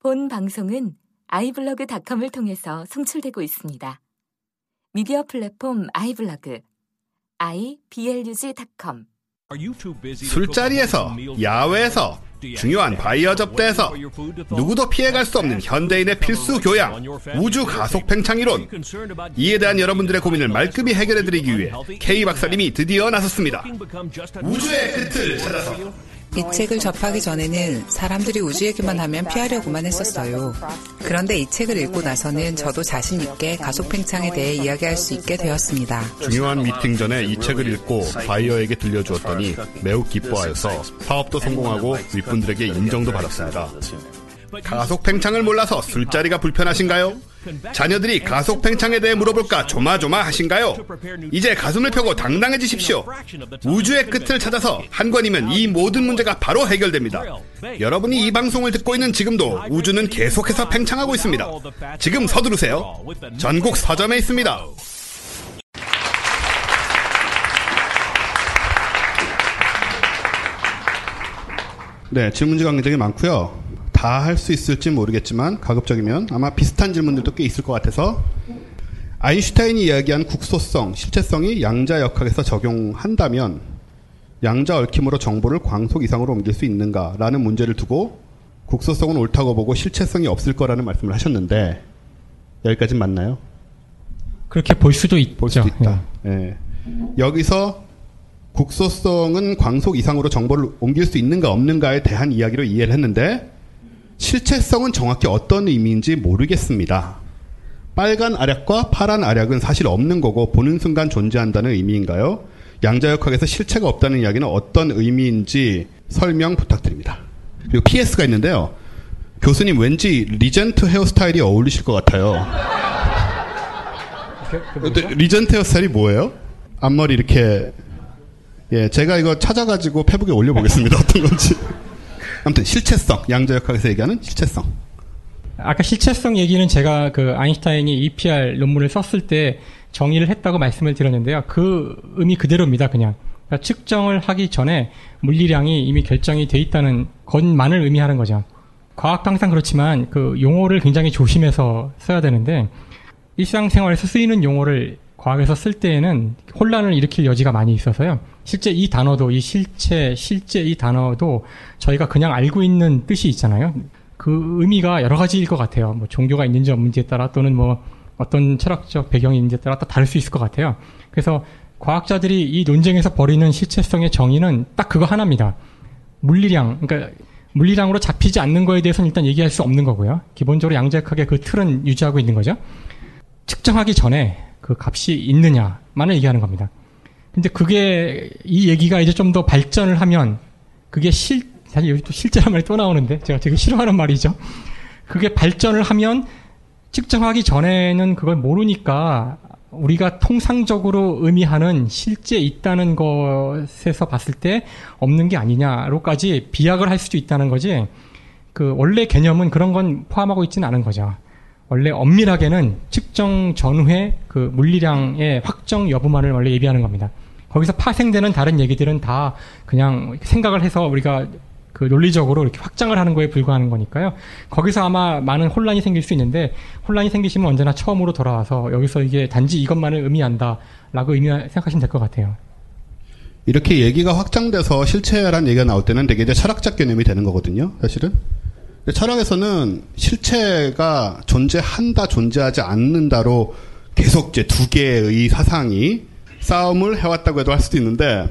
본 방송은 아이블로그닷컴을 통해서 송출되고 있습니다. 미디어 플랫폼 아이블로그 iblog.com 술자리에서, 야외에서, 중요한 바이어 접대에서 누구도 피해갈 수 없는 현대인의 필수 교양, 우주 가속 팽창 이론. 이에 대한 여러분들의 고민을 말끔히 해결해드리기 위해 K 박사님이 드디어 나섰습니다. 우주의 끝을 찾아서 이 책을 접하기 전에는 사람들이 우주 얘기만 하면 피하려고만 했었어요. 그런데 이 책을 읽고 나서는 저도 자신 있게 가속 팽창에 대해 이야기할 수 있게 되었습니다. 중요한 미팅 전에 이 책을 읽고 바이어에게 들려주었더니 매우 기뻐하여서 사업도 성공하고 윗분들에게 인정도 받았습니다. 가속 팽창을 몰라서 술자리가 불편하신가요? 자녀들이 가속 팽창에 대해 물어볼까 조마조마하신가요? 이제 가슴을 펴고 당당해지십시오. 우주의 끝을 찾아서 한 권이면 이 모든 문제가 바로 해결됩니다. 여러분이 이 방송을 듣고 있는 지금도 우주는 계속해서 팽창하고 있습니다. 지금 서두르세요. 전국 서점에 있습니다. 네, 질문지가 굉장히 많고요. 다 할 수 있을지 모르겠지만 가급적이면 아마 비슷한 질문들도 꽤 있을 것 같아서 아인슈타인이 이야기한 국소성, 실체성이 양자 역학에서 적용한다면 양자 얽힘으로 정보를 광속 이상으로 옮길 수 있는가라는 문제를 두고 국소성은 옳다고 보고 실체성이 없을 거라는 말씀을 하셨는데 여기까지 맞나요? 그렇게 볼 수도 있죠. 볼 수도 있다. 예. 여기서 국소성은 광속 이상으로 정보를 옮길 수 있는가 없는가에 대한 이야기로 이해를 했는데 실체성은 정확히 어떤 의미인지 모르겠습니다. 빨간 알약과 파란 알약은 사실 없는 거고 보는 순간 존재한다는 의미인가요? 양자역학에서 실체가 없다는 이야기는 어떤 의미인지 설명 부탁드립니다. 그리고 PS가 있는데요. 교수님 왠지 regent 헤어스타일이 어울리실 것 같아요. regent 헤어스타일이 뭐예요? 앞머리 이렇게 예, 제가 이거 찾아가지고 페북에 올려보겠습니다. 어떤 건지. 아무튼 실체성, 양자역학에서 얘기하는 실체성. 아까 실체성 얘기는 제가 그 아인슈타인이 EPR 논문을 썼을 때 정의를 했다고 말씀을 드렸는데요. 그 의미 그대로입니다, 그냥. 그러니까 측정을 하기 전에 물리량이 이미 결정이 돼 있다는 것만을 의미하는 거죠. 과학도 항상 그렇지만 그 용어를 굉장히 조심해서 써야 되는데 일상생활에서 쓰이는 용어를 과학에서 쓸 때에는 혼란을 일으킬 여지가 많이 있어서요. 실제 이 단어도 이 실체, 실제 이 단어도 저희가 그냥 알고 있는 뜻이 있잖아요. 그 의미가 여러 가지일 것 같아요. 뭐 종교가 있는지 없는지에 따라 또는 뭐 어떤 철학적 배경이 있는지에 따라 또 다를 수 있을 것 같아요. 그래서 과학자들이 이 논쟁에서 벌이는 실체성의 정의는 딱 그거 하나입니다. 물리량, 그러니까 물리량으로 잡히지 않는 거에 대해서는 일단 얘기할 수 없는 거고요. 기본적으로 양자역학의 그 틀은 유지하고 있는 거죠. 측정하기 전에 그 값이 있느냐만을 얘기하는 겁니다. 근데 그게 이 얘기가 이제 좀 더 발전을 하면 그게 실 사실 여기 또 실제란 말이 또 나오는데 제가 되게 싫어하는 말이죠. 그게 발전을 하면 측정하기 전에는 그걸 모르니까 우리가 통상적으로 의미하는 실제 있다는 것에서 봤을 때 없는 게 아니냐로까지 비약을 할 수도 있다는 거지. 그 원래 개념은 그런 건 포함하고 있지는 않은 거죠. 원래 엄밀하게는 측정 전후의 그 물리량의 확정 여부만을 원래 예비하는 겁니다. 거기서 파생되는 다른 얘기들은 다 그냥 생각을 해서 우리가 그 논리적으로 이렇게 확장을 하는 거에 불과하는 거니까요. 거기서 아마 많은 혼란이 생길 수 있는데 혼란이 생기시면 언제나 처음으로 돌아와서 여기서 이게 단지 이것만을 의미한다라고 의미 생각하시면 될 것 같아요. 이렇게 얘기가 확장돼서 실체란 얘기가 나올 때는 되게 이제 철학적 개념이 되는 거거든요. 사실은. 철학에서는 실체가 존재한다, 존재하지 않는다로 계속 이제 두 개의 사상이 싸움을 해왔다고 해도 할 수도 있는데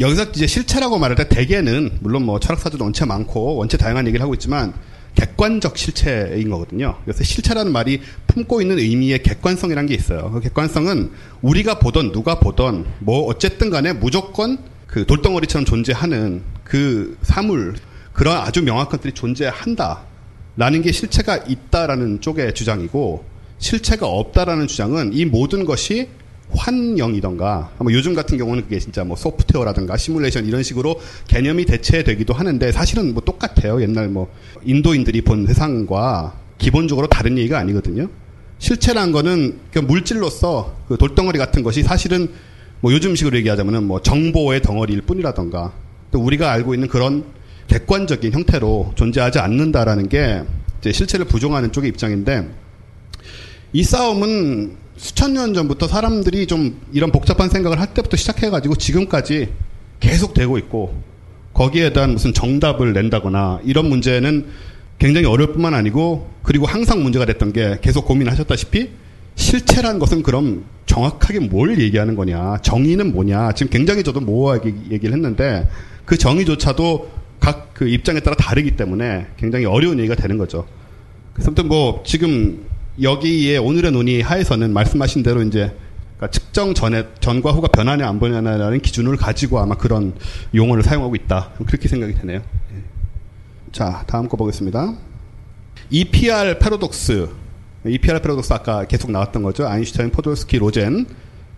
여기서 이제 실체라고 말할 때 대개는 물론 뭐 철학사들도 원체 많고 원체 다양한 얘기를 하고 있지만 객관적 실체인 거거든요. 그래서 실체라는 말이 품고 있는 의미의 객관성이라는 게 있어요. 그 객관성은 우리가 보던 누가 보던 뭐 어쨌든 간에 무조건 그 돌덩어리처럼 존재하는 그 사물 그런 아주 명확한 것들이 존재한다. 라는 게 실체가 있다라는 쪽의 주장이고 실체가 없다라는 주장은 이 모든 것이 환영이던가 뭐 요즘 같은 경우는 그게 진짜 뭐 소프트웨어라든가 시뮬레이션 이런 식으로 개념이 대체되기도 하는데 사실은 뭐 똑같아요. 옛날 뭐 인도인들이 본 세상과 기본적으로 다른 얘기가 아니거든요. 실체란 거는 그 물질로서 그 돌덩어리 같은 것이 사실은 뭐 요즘식으로 얘기하자면은 뭐 정보의 덩어리일 뿐이라던가 또 우리가 알고 있는 그런 객관적인 형태로 존재하지 않는다라는 게 실체를 부정하는 쪽의 입장인데 이 싸움은 수천 년 전부터 사람들이 좀 이런 복잡한 생각을 할 때부터 시작해가지고 지금까지 계속 되고 있고 거기에 대한 무슨 정답을 낸다거나 이런 문제는 굉장히 어려울 뿐만 아니고 그리고 항상 문제가 됐던 게 계속 고민하셨다시피 실체란 것은 그럼 정확하게 뭘 얘기하는 거냐 정의는 뭐냐 지금 굉장히 저도 모호하게 얘기를 했는데 그 정의조차도 각 그 입장에 따라 다르기 때문에 굉장히 어려운 얘기가 되는 거죠. 그래서 아무튼 뭐 지금 여기에 오늘의 논의 하에서는 말씀하신 대로 이제 그러니까 측정 전에 전과 후가 변하냐 안 변하냐라는 기준을 가지고 아마 그런 용어를 사용하고 있다 그렇게 생각이 되네요. 예. 자 다음 거 보겠습니다. EPR 패러독스 EPR 패러독스 아까 계속 나왔던 거죠. 아인슈타인, 포돌스키, 로젠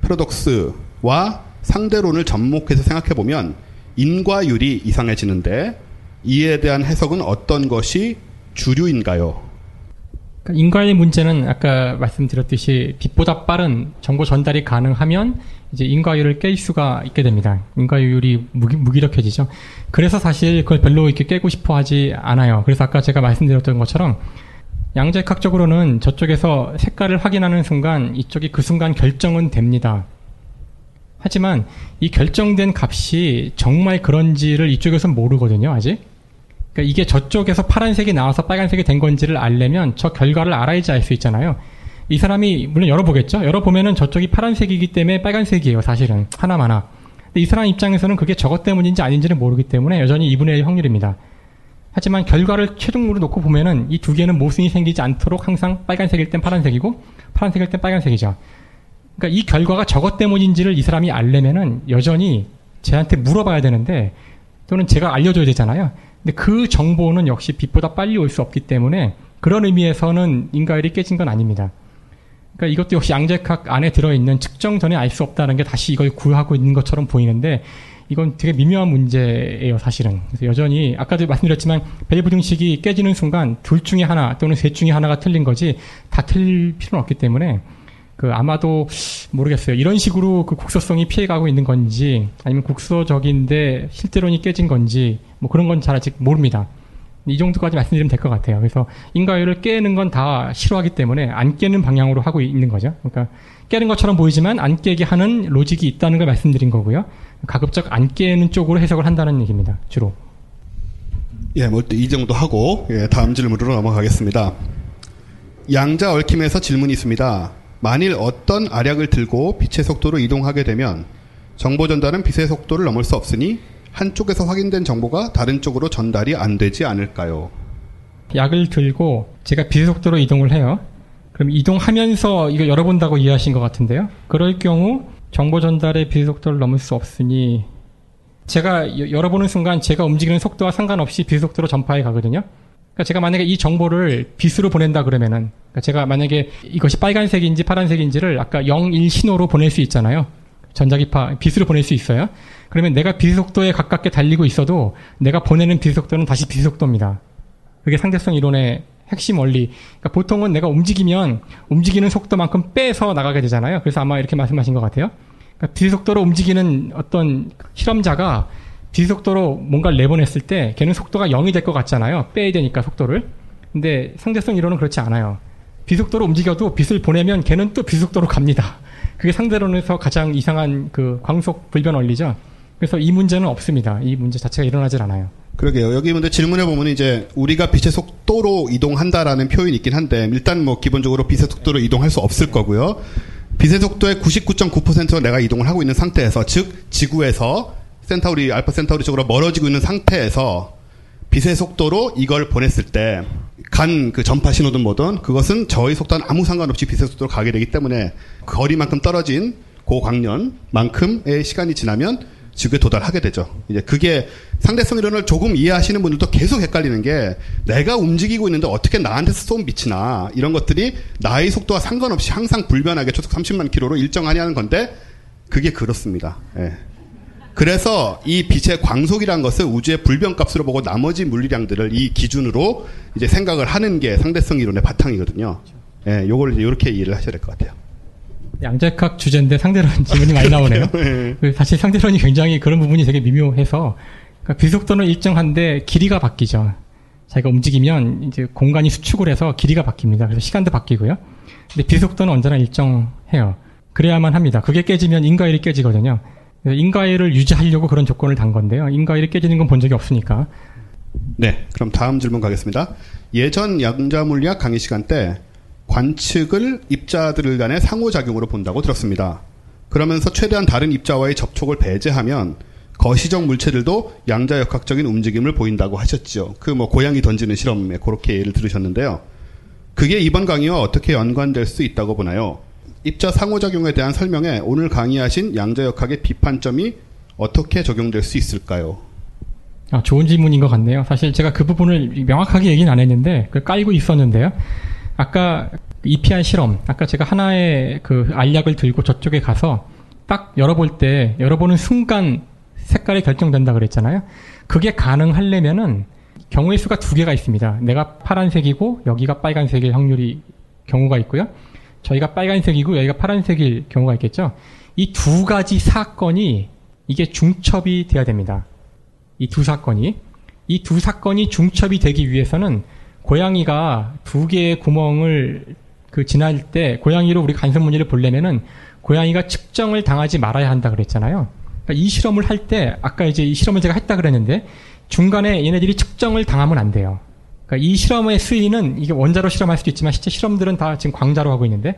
패러독스와 상대론을 접목해서 생각해 보면 인과율이 이상해지는데 이에 대한 해석은 어떤 것이 주류인가요? 그러니까 인과의 문제는 아까 말씀드렸듯이 빛보다 빠른 정보 전달이 가능하면 이제 인과율을 깰 수가 있게 됩니다. 인과율이 무기, 무기력해지죠. 그래서 사실 그걸 별로 이렇게 깨고 싶어 하지 않아요. 그래서 아까 제가 말씀드렸던 것처럼 양자역학적으로는 저쪽에서 색깔을 확인하는 순간 이쪽이 그 순간 결정은 됩니다. 하지만 이 결정된 값이 정말 그런지를 이쪽에서는 모르거든요, 아직. 그러니까 이게 저쪽에서 파란색이 나와서 빨간색이 된 건지를 알려면 저 결과를 알아야지 알 수 있잖아요. 이 사람이 물론 열어보겠죠. 열어보면은 저쪽이 파란색이기 때문에 빨간색이에요. 사실은 하나마나. 근데 이 사람 입장에서는 그게 저것 때문인지 아닌지는 모르기 때문에 여전히 2분의 1 확률입니다. 하지만 결과를 최종으로 놓고 보면은 이 두 개는 모순이 생기지 않도록 항상 빨간색일 땐 파란색이고 파란색일 땐 빨간색이죠. 그러니까 이 결과가 저것 때문인지를 이 사람이 알려면은 여전히 쟤한테 물어봐야 되는데 또는 제가 알려줘야 되잖아요. 근데 그 정보는 역시 빛보다 빨리 올 수 없기 때문에 그런 의미에서는 인과율이 깨진 건 아닙니다. 그러니까 이것도 역시 양자역학 안에 들어있는 측정 전에 알 수 없다는 게 다시 이걸 구하고 있는 것처럼 보이는데 이건 되게 미묘한 문제예요, 사실은. 그래서 여전히 아까도 말씀드렸지만 밸브 등식이 깨지는 순간 둘 중에 하나 또는 셋 중에 하나가 틀린 거지 다 틀릴 필요는 없기 때문에 그 아마도 모르겠어요. 이런 식으로 그 국소성이 피해가고 있는 건지 아니면 국소적인데 실제론이 깨진 건지 뭐 그런 건 잘 아직 모릅니다. 이 정도까지 말씀드리면 될 것 같아요. 그래서 인과율을 깨는 건 다 싫어하기 때문에 안 깨는 방향으로 하고 있는 거죠. 그러니까 깨는 것처럼 보이지만 안 깨게 하는 로직이 있다는 걸 말씀드린 거고요. 가급적 안 깨는 쪽으로 해석을 한다는 얘기입니다. 주로. 예, 뭐 이 정도 하고 예, 다음 질문으로 넘어가겠습니다. 양자 얽힘에서 질문이 있습니다. 만일 어떤 알약을 들고 빛의 속도로 이동하게 되면 정보 전달은 빛의 속도를 넘을 수 없으니 한쪽에서 확인된 정보가 다른 쪽으로 전달이 안 되지 않을까요? 약을 들고 제가 빛의 속도로 이동을 해요. 그럼 이동하면서 이거 열어본다고 이해하신 것 같은데요. 그럴 경우 정보 전달의 빛의 속도를 넘을 수 없으니 제가 열어보는 순간 제가 움직이는 속도와 상관없이 빛의 속도로 전파해 가거든요. 그러니까 제가 만약에 이 정보를 빛으로 보낸다 그러면은 그러니까 제가 만약에 이것이 빨간색인지 파란색인지를 아까 0, 1 신호로 보낼 수 있잖아요. 전자기파 빛으로 보낼 수 있어요. 그러면 내가 빛 속도에 가깝게 달리고 있어도 내가 보내는 빛 속도는 다시 빛 속도입니다. 그게 상대성 이론의 핵심 원리. 그러니까 보통은 내가 움직이면 움직이는 속도만큼 빼서 나가게 되잖아요. 그래서 아마 이렇게 말씀하신 것 같아요. 그러니까 빛 속도로 움직이는 어떤 실험자가 빛 속도로 뭔가를 내보냈을 때 걔는 속도가 0이 될 것 같잖아요. 빼야 되니까 속도를. 근데 상대성 이론은 그렇지 않아요. 빛 속도로 움직여도 빛을 보내면 걔는 또빛 속도로 갑니다. 그게 상대론에서 가장 이상한 그 광속 불변 원리죠. 그래서 이 문제는 없습니다. 이 문제 자체가 일어나질 않아요. 그러게요. 여기 근데 질문해 보면 이제 우리가 빛의 속도로 이동한다라는 표현이 있긴 한데 일단 뭐 기본적으로 빛의 속도로 이동할 수 없을 거고요. 빛의 속도의 99.9%로 내가 이동을 하고 있는 상태에서 즉 지구에서 센타우리 알파 센타우리 쪽으로 멀어지고 있는 상태에서 빛의 속도로 이걸 보냈을 때 간 그 전파 신호든 뭐든 그것은 저희 속도와는 아무 상관없이 빛의 속도로 가게 되기 때문에 거리만큼 떨어진 고광년만큼의 시간이 지나면 지구에 도달하게 되죠. 이제 그게 상대성 이론을 조금 이해하시는 분들도 계속 헷갈리는 게 내가 움직이고 있는데 어떻게 나한테서 쏜 빛이 나 이런 것들이 나의 속도와 상관없이 항상 불변하게 초속 30만 킬로로 일정하냐는 건데 그게 그렇습니다. 예. 그래서 이 빛의 광속이란 것을 우주의 불변값으로 보고 나머지 물리량들을 이 기준으로 이제 생각을 하는 게 상대성 이론의 바탕이거든요. 예, 요걸 이렇게 이해를 하셔야 될 것 같아요. 양자역학 주제인데 상대론 질문이 많이 나오네요. 네. 사실 상대론이 굉장히 그런 부분이 되게 미묘해서 그러니까 비속도는 일정한데 길이가 바뀌죠. 자기가 움직이면 이제 공간이 수축을 해서 길이가 바뀝니다. 그래서 시간도 바뀌고요. 근데 비속도는 언제나 일정해요. 그래야만 합니다. 그게 깨지면 인과일이 깨지거든요. 인과일을 유지하려고 그런 조건을 단 건데요. 인과일이 깨지는 건 본 적이 없으니까. 네, 그럼 다음 질문 가겠습니다. 예전 양자물리학 강의 시간 때 관측을 입자들 간의 상호작용으로 본다고 들었습니다. 그러면서 최대한 다른 입자와의 접촉을 배제하면 거시적 물체들도 양자역학적인 움직임을 보인다고 하셨죠. 그 뭐 고양이 던지는 실험에 그렇게 예를 들으셨는데요. 그게 이번 강의와 어떻게 연관될 수 있다고 보나요? 입자 상호작용에 대한 설명에 오늘 강의하신 양자역학의 비판점이 어떻게 적용될 수 있을까요? 아, 좋은 질문인 것 같네요. 사실 제가 그 부분을 명확하게 얘기는 안 했는데, 그 깔고 있었는데요. 아까 EPR 실험, 아까 제가 하나의 그 알약을 들고 저쪽에 가서 딱 열어볼 때, 열어보는 순간 색깔이 결정된다 그랬잖아요. 그게 가능하려면은 경우의 수가 두 개가 있습니다. 내가 파란색이고 여기가 빨간색일 확률이 경우가 있고요. 저희가 빨간색이고 여기가 파란색일 경우가 있겠죠. 이 두 가지 사건이 이게 중첩이 돼야 됩니다. 이 두 사건이 이 두 사건이 중첩이 되기 위해서는 고양이가 두 개의 구멍을 그 지날 때 고양이로 우리 간섭 무늬를 보려면은 고양이가 측정을 당하지 말아야 한다 그랬잖아요. 그러니까 이 실험을 할 때 아까 이제 이 실험을 제가 했다 그랬는데 중간에 얘네들이 측정을 당하면 안 돼요. 그러니까 이 실험의 수위는 이게 원자로 실험할 수도 있지만 실제 실험들은 다 지금 광자로 하고 있는데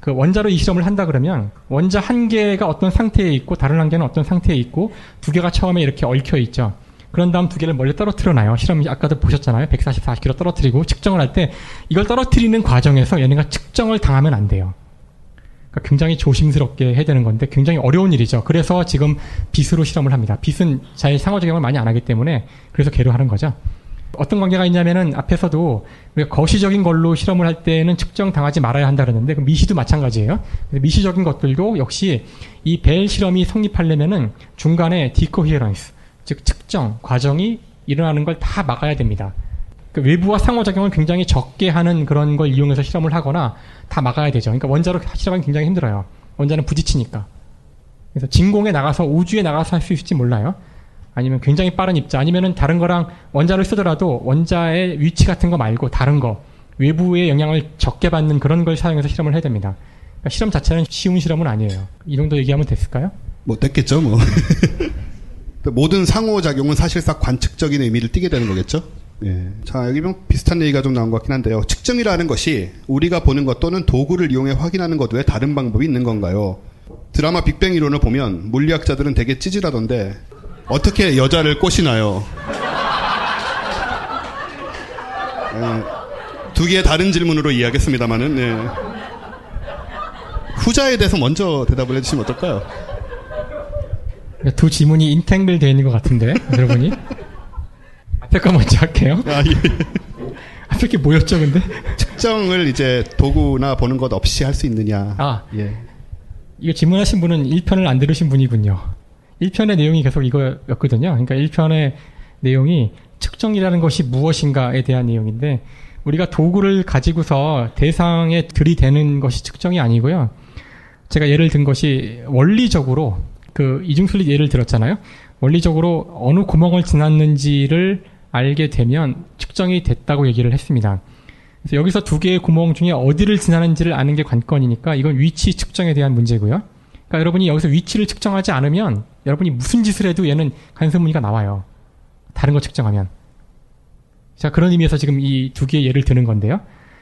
그 원자로 이 실험을 한다 그러면 원자 한 개가 어떤 상태에 있고 다른 한 개는 어떤 상태에 있고 두 개가 처음에 이렇게 얽혀 있죠. 그런 다음 두 개를 멀리 떨어뜨려 놔요. 실험 아까도 보셨잖아요. 144km 떨어뜨리고 측정을 할 때 이걸 떨어뜨리는 과정에서 얘네가 측정을 당하면 안 돼요. 그러니까 굉장히 조심스럽게 해야 되는 건데 굉장히 어려운 일이죠. 그래서 지금 빗으로 실험을 합니다. 빗은 잘 상호작용을 많이 안 하기 때문에 그래서 개로 하는 거죠. 어떤 관계가 있냐면은 앞에서도 우리가 거시적인 걸로 실험을 할 때는 측정 당하지 말아야 한다 그랬는데 그 미시도 마찬가지예요. 미시적인 것들도 역시 이 벨 실험이 성립하려면은 중간에 디코히어런스 즉 측정 과정이 일어나는 걸 다 막아야 됩니다. 그 외부와 상호작용을 굉장히 적게 하는 그런 걸 이용해서 실험을 하거나 다 막아야 되죠. 그러니까 원자로 실험하기 굉장히 힘들어요. 원자는 부딪히니까. 그래서 진공에 나가서 우주에 나가서 할 수 있을지 몰라요. 아니면 굉장히 빠른 입자, 아니면은 다른 거랑 원자를 쓰더라도 원자의 위치 같은 거 말고 다른 거, 외부의 영향을 적게 받는 그런 걸 사용해서 실험을 해야 됩니다. 그러니까 실험 자체는 쉬운 실험은 아니에요. 이 정도 얘기하면 됐을까요? 뭐 됐겠죠, 뭐. 모든 상호작용은 사실상 관측적인 의미를 띠게 되는 거겠죠? 예. 자, 여기 보면 비슷한 얘기가 좀 나온 것 같긴 한데요. 측정이라는 것이 우리가 보는 것 또는 도구를 이용해 확인하는 것 외에 다른 방법이 있는 건가요? 드라마 빅뱅 이론을 보면 물리학자들은 되게 찌질하던데 어떻게 여자를 꼬시나요? 예. 두 개의 다른 질문으로 이해하겠습니다만은 예. 후자에 대해서 먼저 대답을 해주시면 어떨까요? 두 지문이 인탱글 되어 있는 것 같은데 여러분이 앞에 거 먼저 할게요. 아, 예. 앞에 게 뭐였죠, 근데? 측정을 이제 도구나 보는 것 없이 할 수 있느냐. 아, 예. 이거 질문하신 분은 1편을 안 들으신 분이군요. 1편의 내용이 계속 이거였거든요. 그러니까 1편의 내용이 측정이라는 것이 무엇인가에 대한 내용인데, 우리가 도구를 가지고서 대상에 들이대는 것이 측정이 아니고요. 제가 예를 든 것이 원리적으로 그 이중술리 예를 들었잖아요. 원리적으로 어느 구멍을 지났는지를 알게 되면 측정이 됐다고 얘기를 했습니다. 그래서 여기서 두 개의 구멍 중에 어디를 지나는지를 아는 게 관건이니까 이건 위치 측정에 대한 문제고요. 그러니까 여러분이 여기서 위치를 측정하지 않으면 여러분이 무슨 짓을 해도 얘는 간섭 무늬가 나와요. 다른 거 측정하면. 자, 그런 의미에서 지금 이 두 개의 예를 드는 건데요.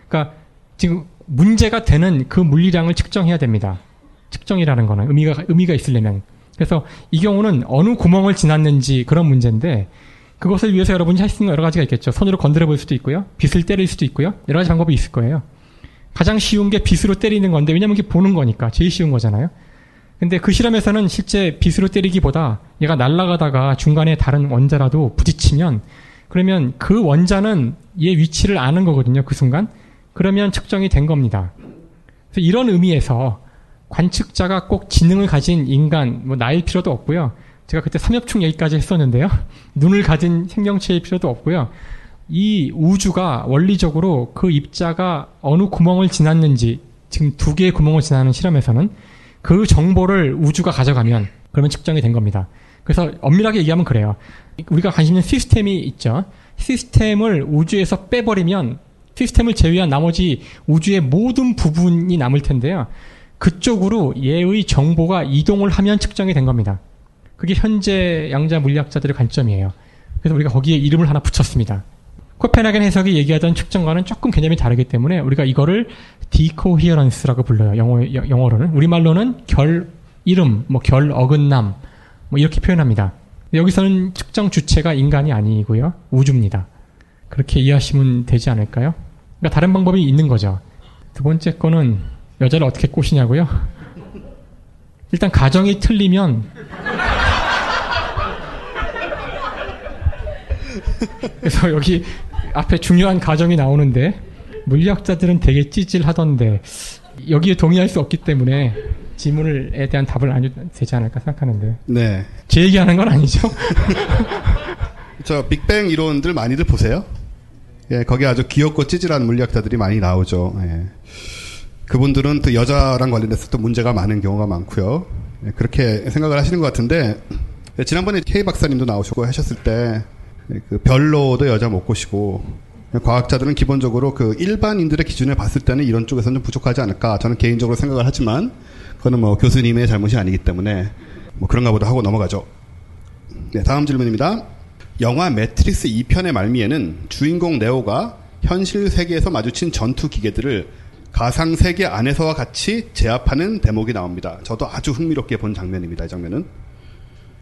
그러니까 지금 문제가 되는 그 물리량을 측정해야 됩니다. 측정이라는 거는 의미가, 의미가 있으려면. 그래서 이 경우는 어느 구멍을 지났는지 그런 문제인데 그것을 위해서 여러분이 할 수 있는 여러 가지가 있겠죠. 손으로 건드려 볼 수도 있고요. 빗을 때릴 수도 있고요. 여러 가지 방법이 있을 거예요. 가장 쉬운 게 빗으로 때리는 건데 왜냐면 이게 보는 거니까 제일 쉬운 거잖아요. 근데 그 실험에서는 실제 빗으로 때리기보다 얘가 날아가다가 중간에 다른 원자라도 부딪히면 그러면 그 원자는 얘 위치를 아는 거거든요. 그 순간. 그러면 측정이 된 겁니다. 그래서 이런 의미에서 관측자가 꼭 지능을 가진 인간, 뭐 나일 필요도 없고요. 제가 그때 삼엽충 얘기까지 했었는데요. 눈을 가진 생명체일 필요도 없고요. 이 우주가 원리적으로 그 입자가 어느 구멍을 지났는지 지금 두 개의 구멍을 지나는 실험에서는 그 정보를 우주가 가져가면 그러면 측정이 된 겁니다. 그래서 엄밀하게 얘기하면 그래요. 우리가 관심 있는 시스템이 있죠. 시스템을 우주에서 빼버리면 시스템을 제외한 나머지 우주의 모든 부분이 남을 텐데요. 그쪽으로 얘의 정보가 이동을 하면 측정이 된 겁니다. 그게 현재 양자 물리학자들의 관점이에요. 그래서 우리가 거기에 이름을 하나 붙였습니다. 코펜하겐 해석이 얘기하던 측정과는 조금 개념이 다르기 때문에 우리가 이거를 디코히어런스라고 불러요. 영어, 영어로는. 우리말로는 결 이름, 뭐 결 어긋남, 뭐 이렇게 표현합니다. 여기서는 측정 주체가 인간이 아니고요. 우주입니다. 그렇게 이해하시면 되지 않을까요? 그러니까 다른 방법이 있는 거죠. 두 번째 거는 여자를 어떻게 꼬시냐고요? 일단 가정이 틀리면 그래서 여기 앞에 중요한 가정이 나오는데 물리학자들은 되게 찌질하던데 여기에 동의할 수 없기 때문에 질문에 대한 답을 안 해도 되지 않을까 생각하는데. 네. 제 얘기하는 건 아니죠? 저 빅뱅 이론들 많이들 보세요. 예, 거기 아주 귀엽고 찌질한 물리학자들이 많이 나오죠. 예. 그분들은 또 여자랑 관련해서 또 문제가 많은 경우가 많고요. 예, 그렇게 생각을 하시는 것 같은데 예, 지난번에 K 박사님도 나오시고 하셨을 때 그 예, 별로도 여자 못 꼬시고 예, 과학자들은 기본적으로 그 일반인들의 기준에 봤을 때는 이런 쪽에서는 좀 부족하지 않을까 저는 개인적으로 생각을 하지만 그거는 뭐 교수님의 잘못이 아니기 때문에 뭐 그런가 보다 하고 넘어가죠. 네, 다음 질문입니다. 영화 매트릭스 2편의 말미에는 주인공 네오가 현실 세계에서 마주친 전투 기계들을 가상 세계 안에서와 같이 제압하는 대목이 나옵니다. 저도 아주 흥미롭게 본 장면입니다. 이 장면은.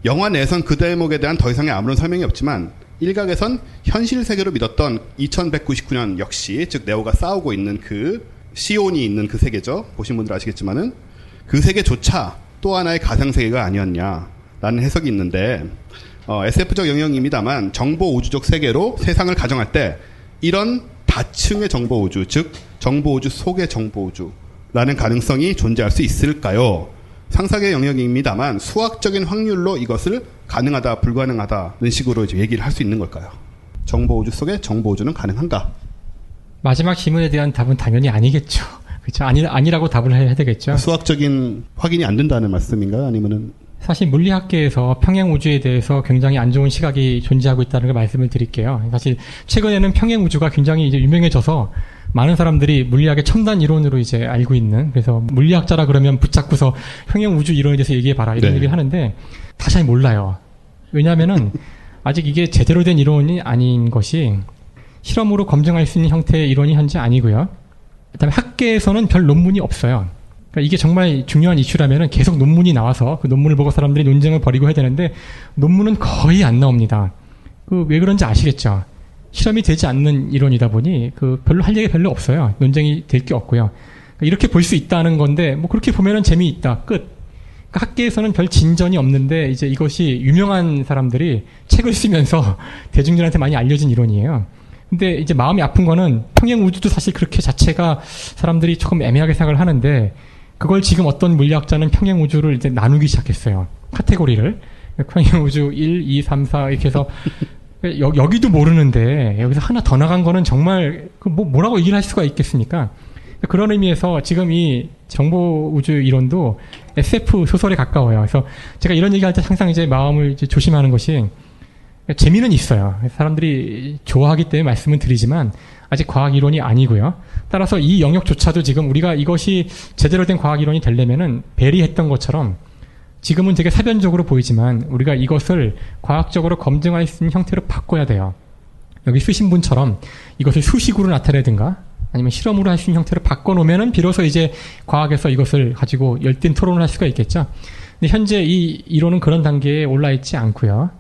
영화 내에선 그 대목에 대한 더 이상의 아무런 설명이 없지만 일각에선 현실 세계로 믿었던 2199년 역시 즉 네오가 싸우고 있는 그 시온이 있는 그 세계죠. 보신 분들 아시겠지만은 그 세계조차 또 하나의 가상 세계가 아니었냐라는 해석이 있는데 어, SF적 영역입니다만 정보 우주적 세계로 세상을 가정할 때 이런 다층의 정보 우주, 즉 정보 우주 속의 정보 우주라는 가능성이 존재할 수 있을까요? 상상의 영역입니다만 수학적인 확률로 이것을 가능하다, 불가능하다는 식으로 이제 얘기를 할 수 있는 걸까요? 정보 우주 속의 정보 우주는 가능한가? 마지막 질문에 대한 답은 당연히 아니겠죠. 그렇죠. 아니, 아니라고 답을 해야 되겠죠. 수학적인 확인이 안 된다는 말씀인가요? 아니면은 사실 물리학계에서 평행 우주에 대해서 굉장히 안 좋은 시각이 존재하고 있다는 걸 말씀을 드릴게요. 사실 최근에는 평행 우주가 굉장히 이제 유명해져서 많은 사람들이 물리학의 첨단 이론으로 이제 알고 있는 그래서 물리학자라 그러면 붙잡고서 평행 우주 이론에 대해서 얘기해 봐라 이런 네. 얘기를 하는데 다 잘 몰라요. 왜냐하면은 아직 이게 제대로 된 이론이 아닌 것이 실험으로 검증할 수 있는 형태의 이론이 현재 아니고요. 그다음에 학계에서는 별 논문이 없어요. 그러니까 이게 정말 중요한 이슈라면 계속 논문이 나와서 그 논문을 보고 사람들이 논쟁을 벌이고 해야 되는데 논문은 거의 안 나옵니다. 그 왜 그런지 아시겠죠? 실험이 되지 않는 이론이다 보니 그 별로 할 얘기 별로 없어요. 논쟁이 될 게 없고요. 그러니까 이렇게 볼 수 있다는 건데 뭐 그렇게 보면은 재미있다. 끝. 그러니까 학계에서는 별 진전이 없는데 이제 이것이 유명한 사람들이 책을 쓰면서 대중들한테 많이 알려진 이론이에요. 근데 이제 마음이 아픈 거는 평행 우주도 사실 그렇게 자체가 사람들이 조금 애매하게 생각을 하는데 그걸 지금 어떤 물리학자는 평행 우주를 이제 나누기 시작했어요. 카테고리를. 평행 우주 1, 2, 3, 4 이렇게 해서 여, 여기도 모르는데 여기서 하나 더 나간 거는 정말 그뭐 뭐라고 얘기를 할 수가 있겠습니까? 그런 의미에서 지금 이 정보 우주 이론도 SF 소설에 가까워요. 그래서 제가 이런 얘기할 때 항상 이제 마음을 이제 조심하는 것이 재미는 있어요. 사람들이 좋아하기 때문에 말씀을 드리지만 아직 과학 이론이 아니고요. 따라서 이 영역조차도 지금 우리가 이것이 제대로 된 과학 이론이 되려면은 베리 했던 것처럼 지금은 되게 사변적으로 보이지만 우리가 이것을 과학적으로 검증할 수 있는 형태로 바꿔야 돼요. 여기 쓰신 분처럼 이것을 수식으로 나타내든가 아니면 실험으로 할 수 있는 형태로 바꿔놓으면은 비로소 이제 과학에서 이것을 가지고 열띤 토론을 할 수가 있겠죠. 근데 현재 이 이론은 그런 단계에 올라 있지 않고요.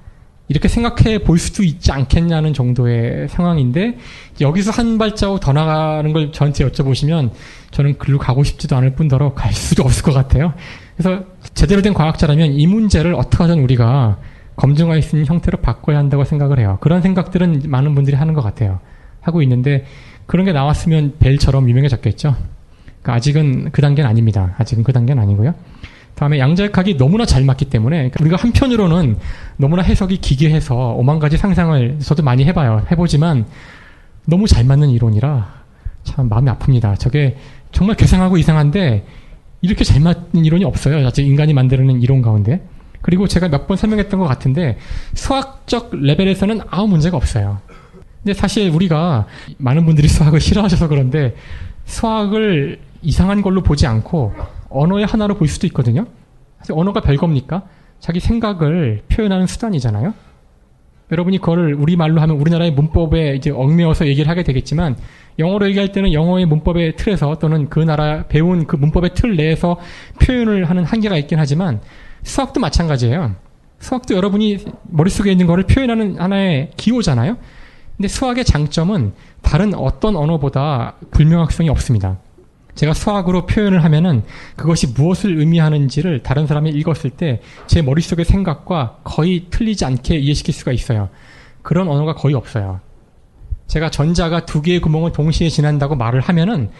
이렇게 생각해 볼 수도 있지 않겠냐는 정도의 상황인데 여기서 한 발자국 더 나가는 걸 저한테 여쭤보시면 저는 글로 가고 싶지도 않을 뿐더러 갈 수도 없을 것 같아요. 그래서 제대로 된 과학자라면 이 문제를 어떻게 하든 우리가 검증할 수 있는 형태로 바꿔야 한다고 생각을 해요. 그런 생각들은 많은 분들이 하는 것 같아요. 하고 있는데 그런 게 나왔으면 벨처럼 유명해졌겠죠. 그러니까 아직은 그 단계는 아닙니다. 아직은 그 단계는 아니고요. 다음에 양자역학이 너무나 잘 맞기 때문에 우리가 한편으로는 너무나 해석이 기괴해서 오만 가지 상상을 저도 많이 해봐요. 해보지만 너무 잘 맞는 이론이라 참 마음이 아픕니다. 저게 정말 괴상하고 이상한데 이렇게 잘 맞는 이론이 없어요. 자체 인간이 만드는 이론 가운데. 그리고 제가 몇 번 설명했던 것 같은데 수학적 레벨에서는 아무 문제가 없어요. 근데 사실 우리가 많은 분들이 수학을 싫어하셔서 그런데 수학을 이상한 걸로 보지 않고 언어의 하나로 볼 수도 있거든요. 사실 언어가 별겁니까? 자기 생각을 표현하는 수단이잖아요. 여러분이 그거를 우리말로 하면 우리나라의 문법에 이제 얽매어서 얘기를 하게 되겠지만 영어로 얘기할 때는 영어의 문법의 틀에서 또는 그 나라 배운 그 문법의 틀 내에서 표현을 하는 한계가 있긴 하지만 수학도 마찬가지예요. 수학도 여러분이 머릿속에 있는 거를 표현하는 하나의 기호잖아요. 근데 수학의 장점은 다른 어떤 언어보다 불명확성이 없습니다. 제가 수학으로 표현을 하면은 그것이 무엇을 의미하는지를 다른 사람이 읽었을 때 제 머릿속의 생각과 거의 틀리지 않게 이해시킬 수가 있어요. 그런 언어가 거의 없어요. 제가 전자가 두 개의 구멍을 동시에 지난다고 말을 하면은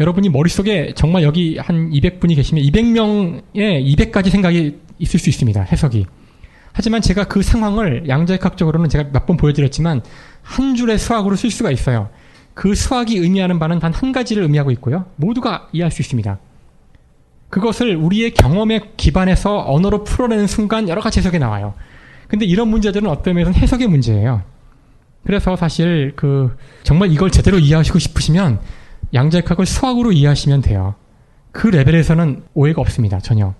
여러분이 머릿속에 정말 여기 한 200분이 계시면 200명의 200가지 생각이 있을 수 있습니다. 해석이. 하지만 제가 그 상황을 양자역학적으로는 제가 몇 번 보여드렸지만 한 줄의 수학으로 쓸 수가 있어요. 그 수학이 의미하는 바는 단 한 가지를 의미하고 있고요. 모두가 이해할 수 있습니다. 그것을 우리의 경험에 기반해서 언어로 풀어내는 순간 여러 가지 해석이 나와요. 근데 이런 문제들은 어떤 면에서는 해석의 문제예요. 그래서 사실 그 정말 이걸 제대로 이해하시고 싶으시면 양자역학을 수학으로 이해하시면 돼요. 그 레벨에서는 오해가 없습니다. 전혀.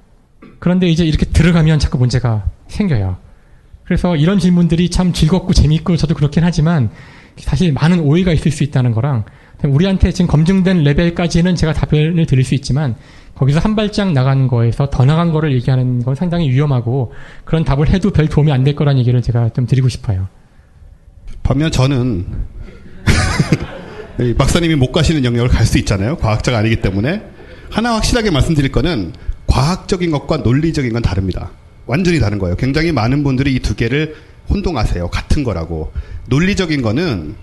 그런데 이제 이렇게 들어가면 자꾸 문제가 생겨요. 그래서 이런 질문들이 참 즐겁고 재미있고 저도 그렇긴 하지만 사실 많은 오해가 있을 수 있다는 거랑 우리한테 지금 검증된 레벨까지는 제가 답변을 드릴 수 있지만 거기서 한 발짝 나간 거에서 더 나간 거를 얘기하는 건 상당히 위험하고 그런 답을 해도 별 도움이 안 될 거란 얘기를 제가 좀 드리고 싶어요. 반면 저는 박사님이 못 가시는 영역을 갈 수 있잖아요. 과학자가 아니기 때문에 하나 확실하게 말씀드릴 거는 과학적인 것과 논리적인 건 다릅니다. 완전히 다른 거예요. 굉장히 많은 분들이 이 두 개를 혼동하세요. 같은 거라고. 논리적인 거는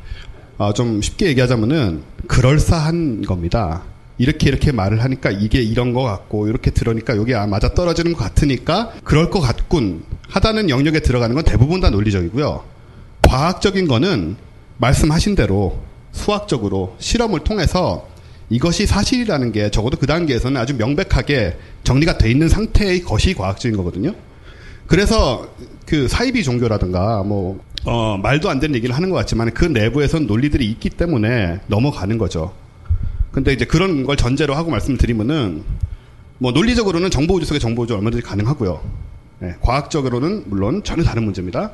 어, 좀 쉽게 얘기하자면은 그럴싸한 겁니다. 이렇게 이렇게 말을 하니까 이게 이런 거 같고 이렇게 들으니까 여기 아, 맞아 떨어지는 것 같으니까 그럴 것 같군 하다는 영역에 들어가는 건 대부분 다 논리적이고요. 과학적인 거는 말씀하신 대로 수학적으로 실험을 통해서 이것이 사실이라는 게 적어도 그 단계에서는 아주 명백하게 정리가 돼 있는 상태의 것이 과학적인 거거든요. 그래서 그 사이비 종교라든가 뭐 어, 말도 안 되는 얘기를 하는 것 같지만 그 내부에선 논리들이 있기 때문에 넘어가는 거죠. 근데 이제 그런 걸 전제로 하고 말씀을 드리면은 뭐 논리적으로는 정보 우주 속의 정보 우주 얼마든지 가능하고요. 네, 과학적으로는 물론 전혀 다른 문제입니다.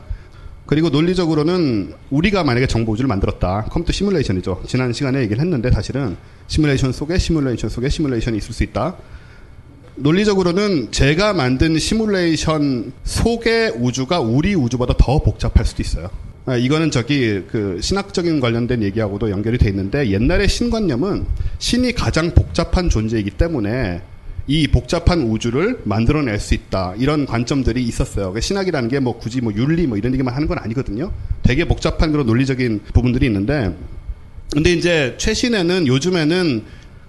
그리고 논리적으로는 우리가 만약에 정보 우주를 만들었다. 컴퓨터 시뮬레이션이죠. 지난 시간에 얘기를 했는데 사실은 시뮬레이션 속에 시뮬레이션 속에 시뮬레이션이 있을 수 있다. 논리적으로는 제가 만든 시뮬레이션 속의 우주가 우리 우주보다 더 복잡할 수도 있어요. 아, 이거는 저기 그 신학적인 관련된 얘기하고도 연결이 돼 있는데 옛날의 신관념은 신이 가장 복잡한 존재이기 때문에 이 복잡한 우주를 만들어낼 수 있다 이런 관점들이 있었어요. 그러니까 신학이라는 게 뭐 굳이 뭐 윤리 뭐 이런 얘기만 하는 건 아니거든요. 되게 복잡한 그런 논리적인 부분들이 있는데 근데 이제 최신에는 요즘에는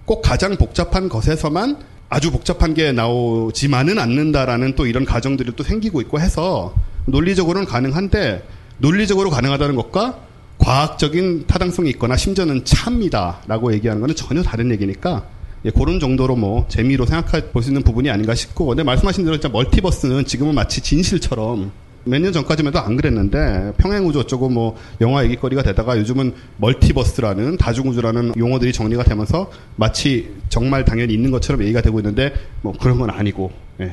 꼭 가장 복잡한 것에서만 아주 복잡한 게 나오지만은 않는다라는 또 이런 가정들이 또 생기고 있고 해서 논리적으로는 가능한데 논리적으로 가능하다는 것과 과학적인 타당성이 있거나 심지어는 참이다라고 얘기하는 것은 전혀 다른 얘기니까 예, 그런 정도로 뭐 재미로 생각해 볼수 있는 부분이 아닌가 싶고 근데 말씀하신 대로 진짜 멀티버스는 지금은 마치 진실처럼 몇 년 전까지만 해도 안 그랬는데 평행우주 어쩌고 뭐 영화 얘기거리가 되다가 요즘은 멀티버스라는 다중우주라는 용어들이 정리가 되면서 마치 정말 당연히 있는 것처럼 얘기가 되고 있는데 뭐 그런 건 아니고 예.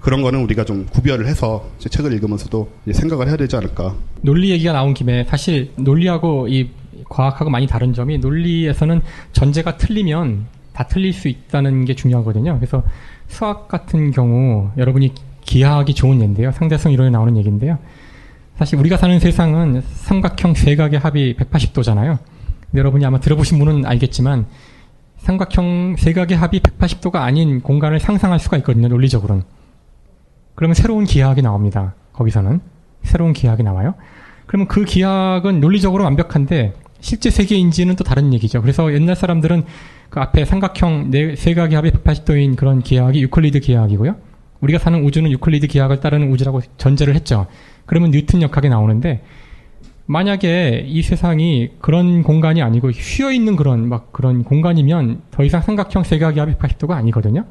그런 거는 우리가 좀 구별을 해서 책을 읽으면서도 생각을 해야 되지 않을까. 논리 얘기가 나온 김에 사실 논리하고 이 과학하고 많이 다른 점이 논리에서는 전제가 틀리면 다 틀릴 수 있다는 게 중요하거든요. 그래서 수학 같은 경우 여러분이 기하학이 좋은 예인데요. 상대성 이론에 나오는 얘기인데요. 사실 우리가 사는 세상은 삼각형 세각의 합이 180도잖아요. 여러분이 아마 들어보신 분은 알겠지만 삼각형 세각의 합이 180도가 아닌 공간을 상상할 수가 있거든요. 논리적으로는. 그러면 새로운 기하학이 나옵니다. 거기서는 새로운 기하학이 나와요. 그러면 그 기하학은 논리적으로 완벽한데 실제 세계인지는 또 다른 얘기죠. 그래서 옛날 사람들은 그 앞에 삼각형 네, 세각의 합이 180도인 그런 기하학이 유클리드 기하학이고요. 우리가 사는 우주는 유클리드 기하학을 따르는 우주라고 전제를 했죠. 그러면 뉴튼 역학이 나오는데 만약에 이 세상이 그런 공간이 아니고 휘어 있는 그런 막 그런 공간이면 더 이상 삼각형 세각의 합이 180도가 아니거든요.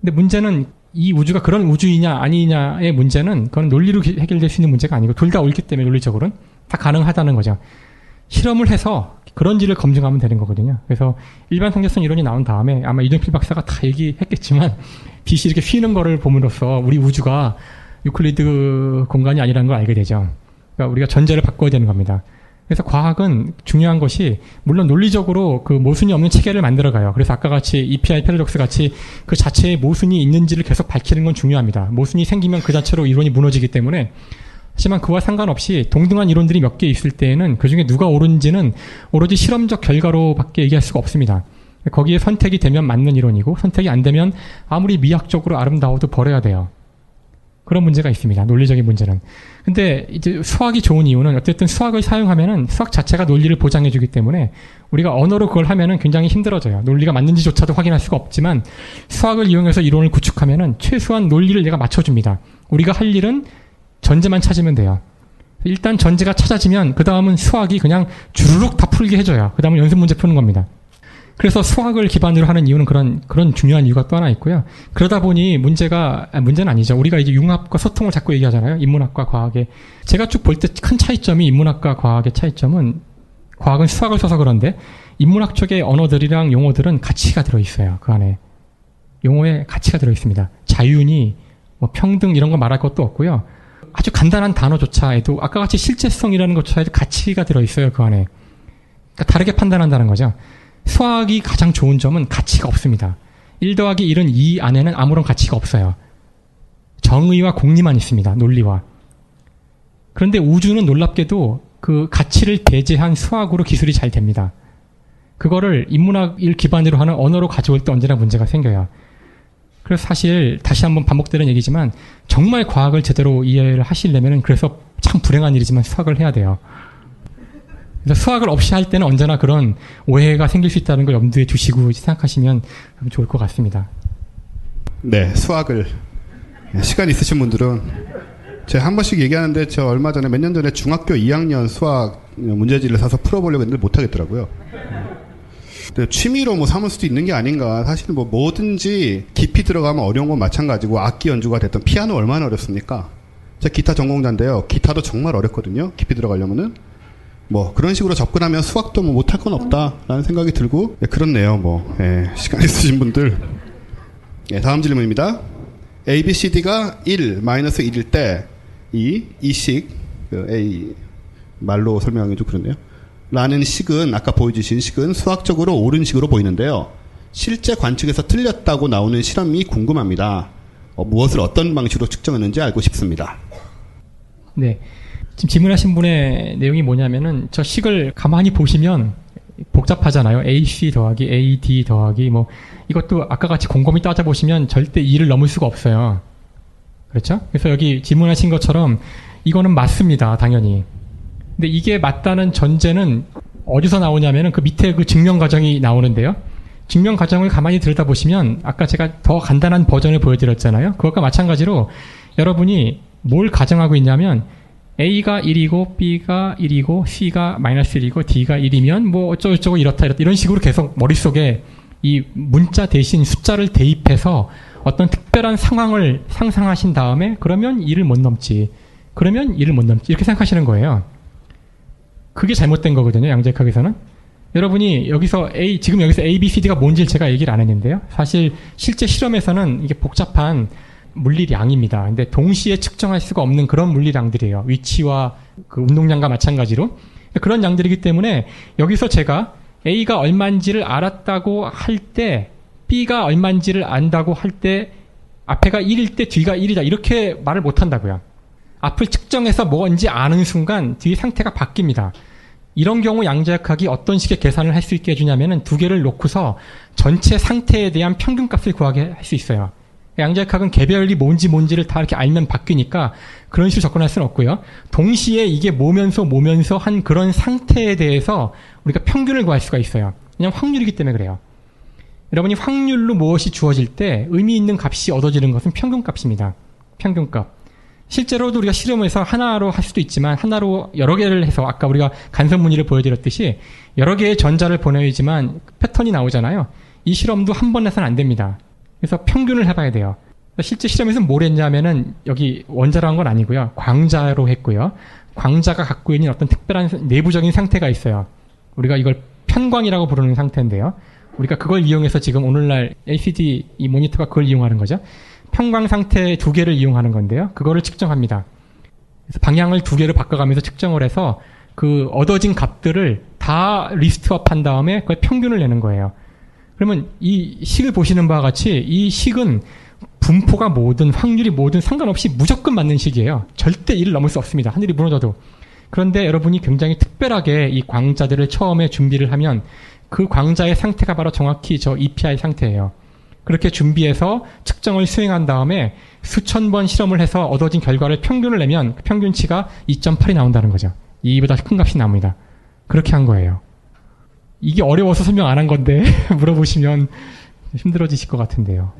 근데 문제는 이 우주가 그런 우주이냐 아니냐의 문제는 그건 논리로 해결될 수 있는 문제가 아니고 둘 다 옳기 때문에 논리적으로는 다 가능하다는 거죠. 실험을 해서 그런지를 검증하면 되는 거거든요. 그래서 일반 상대성 이론이 나온 다음에 아마 이종필 박사가 다 얘기했겠지만 빛이 이렇게 휘는 거를 봄으로써 우리 우주가 유클리드 공간이 아니라는 걸 알게 되죠. 그러니까 우리가 전제를 바꿔야 되는 겁니다. 그래서 과학은 중요한 것이 물론 논리적으로 그 모순이 없는 체계를 만들어가요. 그래서 아까 같이 EPR 패러독스 같이 그 자체에 모순이 있는지를 계속 밝히는 건 중요합니다. 모순이 생기면 그 자체로 이론이 무너지기 때문에 하지만 그와 상관없이 동등한 이론들이 몇 개 있을 때에는 그 중에 누가 옳은지는 오로지 실험적 결과로밖에 얘기할 수가 없습니다. 거기에 선택이 되면 맞는 이론이고 선택이 안 되면 아무리 미학적으로 아름다워도 버려야 돼요. 그런 문제가 있습니다. 논리적인 문제는. 근데 이제 수학이 좋은 이유는 어쨌든 수학을 사용하면은 수학 자체가 논리를 보장해 주기 때문에 우리가 언어로 그걸 하면은 굉장히 힘들어져요. 논리가 맞는지조차도 확인할 수가 없지만 수학을 이용해서 이론을 구축하면은 최소한 논리를 내가 맞춰줍니다. 우리가 할 일은 전제만 찾으면 돼요. 일단 전제가 찾아지면 그 다음은 수학이 그냥 주르륵 다 풀게 해줘요. 그 다음은 연습 문제 푸는 겁니다. 그래서 수학을 기반으로 하는 이유는 그런 그런 중요한 이유가 또 하나 있고요. 그러다 보니 문제가 아, 문제는 아니죠. 우리가 이제 융합과 소통을 자꾸 얘기하잖아요. 인문학과 과학의 제가 쭉 볼 때 큰 차이점이 인문학과 과학의 차이점은 과학은 수학을 써서 그런데 인문학 쪽의 언어들이랑 용어들은 가치가 들어 있어요. 그 안에 용어에 가치가 들어 있습니다. 자윤이 뭐 평등 이런 거 말할 것도 없고요. 아주 간단한 단어조차에도 아까 같이 실제성이라는 것조차에도 가치가 들어 있어요. 그 안에 그러니까 다르게 판단한다는 거죠. 수학이 가장 좋은 점은 가치가 없습니다. 1 더하기 1은 2 안에는 아무런 가치가 없어요. 정의와 공리만 있습니다. 논리와. 그런데 우주는 놀랍게도 그 가치를 배제한 수학으로 기술이 잘 됩니다. 그거를 인문학을 기반으로 하는 언어로 가져올 때 언제나 문제가 생겨요. 그래서 사실 다시 한번 반복되는 얘기지만 정말 과학을 제대로 이해를 하시려면 그래서 참 불행한 일이지만 수학을 해야 돼요. 그래서 수학을 없이 할 때는 언제나 그런 오해가 생길 수 있다는 걸 염두에 두시고 생각하시면 좋을 것 같습니다. 네, 수학을 시간 있으신 분들은 제가 한 번씩 얘기하는데 저 얼마 전에 몇 년 전에 중학교 2학년 수학 문제지를 사서 풀어보려고 했는데 못하겠더라고요. 취미로 뭐 삼을 수도 있는 게 아닌가. 사실 뭐 뭐든지 깊이 들어가면 어려운 건 마찬가지고 악기 연주가 됐던 피아노 얼마나 어렵습니까? 제가 기타 전공자인데요. 기타도 정말 어렵거든요. 깊이 들어가려면은. 뭐 그런 식으로 접근하면 수학도 뭐 못할 건 없다라는 생각이 들고 네, 그렇네요. 뭐 예, 시간 있으신 분들. 예, 다음 질문입니다. A, B, C, D가 1, 마이너스 1일 때 이, 이 식, 그 A 말로 설명하기 좀 그렇네요. 라는 식은 아까 보여주신 식은 수학적으로 옳은 식으로 보이는데요. 실제 관측에서 틀렸다고 나오는 실험이 궁금합니다. 어, 무엇을 어떤 방식으로 측정했는지 알고 싶습니다. 네. 지금 질문하신 분의 내용이 뭐냐면은 저 식을 가만히 보시면 복잡하잖아요. AC 더하기 AD 더하기 뭐 이것도 아까 같이 곰곰이 따져보시면 절대 2를 넘을 수가 없어요. 그렇죠? 그래서 여기 질문하신 것처럼 이거는 맞습니다. 당연히. 근데 이게 맞다는 전제는 어디서 나오냐면은 그 밑에 그 증명 과정이 나오는데요. 증명 과정을 가만히 들여다보시면 아까 제가 더 간단한 버전을 보여드렸잖아요. 그것과 마찬가지로 여러분이 뭘 가정하고 있냐면 A가 1이고 B가 1이고 C가 마이너스 1이고 D가 1이면 뭐 어쩌고저쩌고 이렇다 이렇다 이런 식으로 계속 머릿속에 이 문자 대신 숫자를 대입해서 어떤 특별한 상황을 상상하신 다음에 그러면 1을 못 넘지. 그러면 1을 못 넘지. 이렇게 생각하시는 거예요. 그게 잘못된 거거든요. 양자역학에서는. 여러분이 여기서 A, 지금 여기서 A, B, C, D가 뭔지 제가 얘기를 안 했는데요. 사실 실제 실험에서는 이게 복잡한 물리량입니다. 근데 동시에 측정할 수가 없는 그런 물리량들이에요. 위치와 그 운동량과 마찬가지로. 그런 양들이기 때문에 여기서 제가 A가 얼마인지를 알았다고 할 때 B가 얼마인지를 안다고 할 때 앞에가 1일 때 뒤가 1이다. 이렇게 말을 못 한다고요. 앞을 측정해서 뭔지 아는 순간 뒤 상태가 바뀝니다. 이런 경우 양자역학이 어떤 식의 계산을 할 수 있게 해주냐면은 두 개를 놓고서 전체 상태에 대한 평균값을 구하게 할 수 있어요. 양자역학은 개별이 뭔지 뭔지를 다 이렇게 알면 바뀌니까 그런 식으로 접근할 수는 없고요. 동시에 이게 모면서 모면서 한 그런 상태에 대해서 우리가 평균을 구할 수가 있어요. 그냥 확률이기 때문에 그래요. 여러분이 확률로 무엇이 주어질 때 의미 있는 값이 얻어지는 것은 평균값입니다. 평균값. 실제로도 우리가 실험에서 하나로 할 수도 있지만 하나로 여러 개를 해서 아까 우리가 간섭 무늬를 보여드렸듯이 여러 개의 전자를 보내야지만 패턴이 나오잖아요. 이 실험도 한 번 해서는 안 됩니다. 그래서 평균을 해봐야 돼요. 실제 실험에서 뭘 했냐면은 여기 원자로 한 건 아니고요. 광자로 했고요. 광자가 갖고 있는 어떤 특별한 내부적인 상태가 있어요. 우리가 이걸 편광이라고 부르는 상태인데요. 우리가 그걸 이용해서 지금 오늘날 LCD 이 모니터가 그걸 이용하는 거죠. 평광 상태 두 개를 이용하는 건데요. 그거를 측정합니다. 그래서 방향을 두 개를 바꿔가면서 측정을 해서 그 얻어진 값들을 다 리스트업한 다음에 그걸 평균을 내는 거예요. 그러면 이 식을 보시는 바와 같이 이 식은 분포가 뭐든 확률이 뭐든 상관없이 무조건 맞는 식이에요. 절대 이를 넘을 수 없습니다. 하늘이 무너져도. 그런데 여러분이 굉장히 특별하게 이 광자들을 처음에 준비를 하면 그 광자의 상태가 바로 정확히 저 EPI 상태예요. 그렇게 준비해서 측정을 수행한 다음에 수천 번 실험을 해서 얻어진 결과를 평균을 내면 그 평균치가 2.8이 나온다는 거죠. 이보다 큰 값이 나옵니다. 그렇게 한 거예요. 이게 어려워서 설명 안 한 건데 물어보시면 힘들어지실 것 같은데요.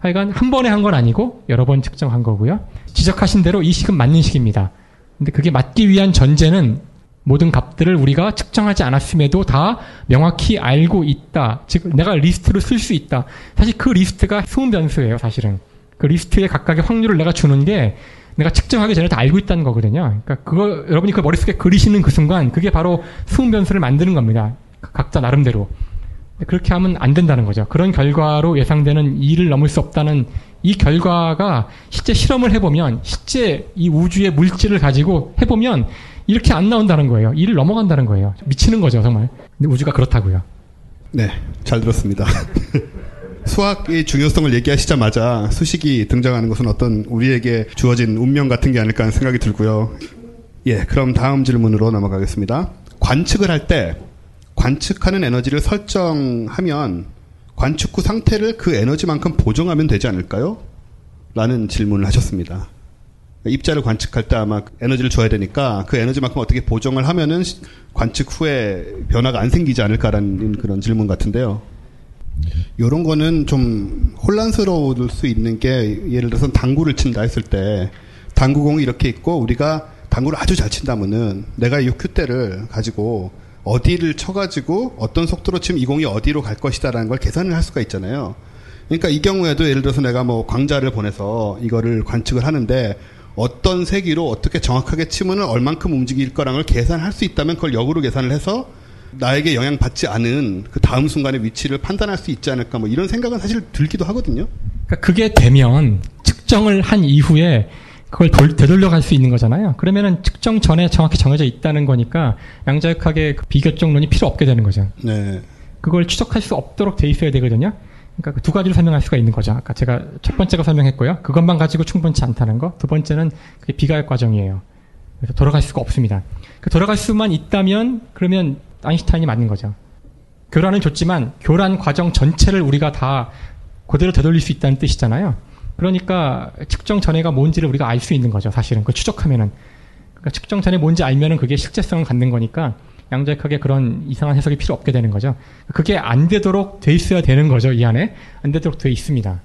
하여간 한 번에 한 건 아니고 여러 번 측정한 거고요. 지적하신 대로 이 식은 맞는 식입니다. 근데 그게 맞기 위한 전제는 모든 값들을 우리가 측정하지 않았음에도 다 명확히 알고 있다. 즉 내가 리스트로 쓸 수 있다. 사실 그 리스트가 숨은 변수예요, 사실은. 그 리스트의 각각의 확률을 내가 주는 게 내가 측정하기 전에 다 알고 있다는 거거든요. 그러니까 그거 여러분이 그 머릿속에 그리시는 그 순간 그게 바로 숨은 변수를 만드는 겁니다. 각자 나름대로. 그렇게 하면 안 된다는 거죠. 그런 결과로 예상되는 2를 넘을 수 없다는 이 결과가 실제 실험을 해보면 실제 이 우주의 물질을 가지고 해보면 이렇게 안 나온다는 거예요. 2를 넘어간다는 거예요. 미치는 거죠, 정말. 근데 우주가 그렇다고요. 네, 잘 들었습니다. 수학의 중요성을 얘기하시자마자 수식이 등장하는 것은 어떤 우리에게 주어진 운명 같은 게 아닐까 하는 생각이 들고요. 예, 그럼 다음 질문으로 넘어가겠습니다. 관측을 할 때 관측하는 에너지를 설정하면 관측 후 상태를 그 에너지만큼 보정하면 되지 않을까요? 라는 질문을 하셨습니다. 입자를 관측할 때 아마 에너지를 줘야 되니까 그 에너지만큼 어떻게 보정을 하면은 관측 후에 변화가 안 생기지 않을까라는 그런 질문 같은데요. 요런 거는 좀 혼란스러울 수 있는 게 예를 들어서 당구를 친다 했을 때 당구공이 이렇게 있고 우리가 당구를 아주 잘 친다면은 내가 이 큐대를 가지고 어디를 쳐가지고 어떤 속도로 치면 이 공이 어디로 갈 것이다라는 걸 계산을 할 수가 있잖아요. 그러니까 이 경우에도 예를 들어서 내가 뭐 광자를 보내서 이거를 관측을 하는데 어떤 세기로 어떻게 정확하게 치면은 얼만큼 움직일 걸 계산할 수 있다면 그걸 역으로 계산을 해서 나에게 영향 받지 않은 그 다음 순간의 위치를 판단할 수 있지 않을까 뭐 이런 생각은 사실 들기도 하거든요. 그러니까 그게 되면 측정을 한 이후에 그걸 돌, 되돌려 갈 수 있는 거잖아요. 그러면은 측정 전에 정확히 정해져 있다는 거니까 양자역학의 그 비교정론이 필요 없게 되는 거죠. 네. 그걸 추적할 수 없도록 돼 있어야 되거든요. 그러니까 그 두 가지로 설명할 수가 있는 거죠. 아까 제가 첫 번째가 설명했고요. 그것만 가지고 충분치 않다는 거. 두 번째는 그게 비가역 과정이에요. 그래서 돌아갈 수가 없습니다. 그 돌아갈 수만 있다면 그러면 아인슈타인이 맞는 거죠. 교란은 좋지만 교란 과정 전체를 우리가 다 그대로 되돌릴 수 있다는 뜻이잖아요. 그러니까 측정 전에가 뭔지를 우리가 알 수 있는 거죠. 사실은 그 추적하면은 그러니까 측정 전에 뭔지 알면은 그게 실제성을 갖는 거니까 양자역학에 그런 이상한 해석이 필요 없게 되는 거죠. 그게 안 되도록 돼 있어야 되는 거죠. 이 안에 안 되도록 돼 있습니다.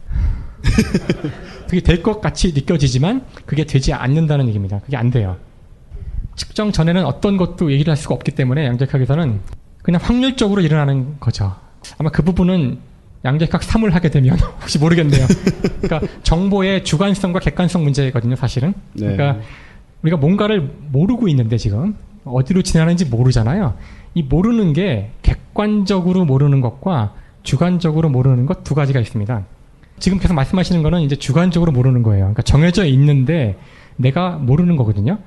그게 될 것 같이 느껴지지만 그게 되지 않는다는 얘기입니다. 그게 안 돼요. 측정 전에는 어떤 것도 얘기를 할 수가 없기 때문에 양자역학에서는 그냥 확률적으로 일어나는 거죠. 아마 그 부분은 양자역학 3을 하게 되면 혹시 모르겠네요. 그러니까 정보의 주관성과 객관성 문제거든요, 사실은. 네. 그러니까 우리가 뭔가를 모르고 있는데 지금 어디로 지나는지 모르잖아요. 이 모르는 게 객관적으로 모르는 것과 주관적으로 모르는 것 두 가지가 있습니다. 지금 계속 말씀하시는 거는 이제 주관적으로 모르는 거예요. 그러니까 정해져 있는데 내가 모르는 거거든요.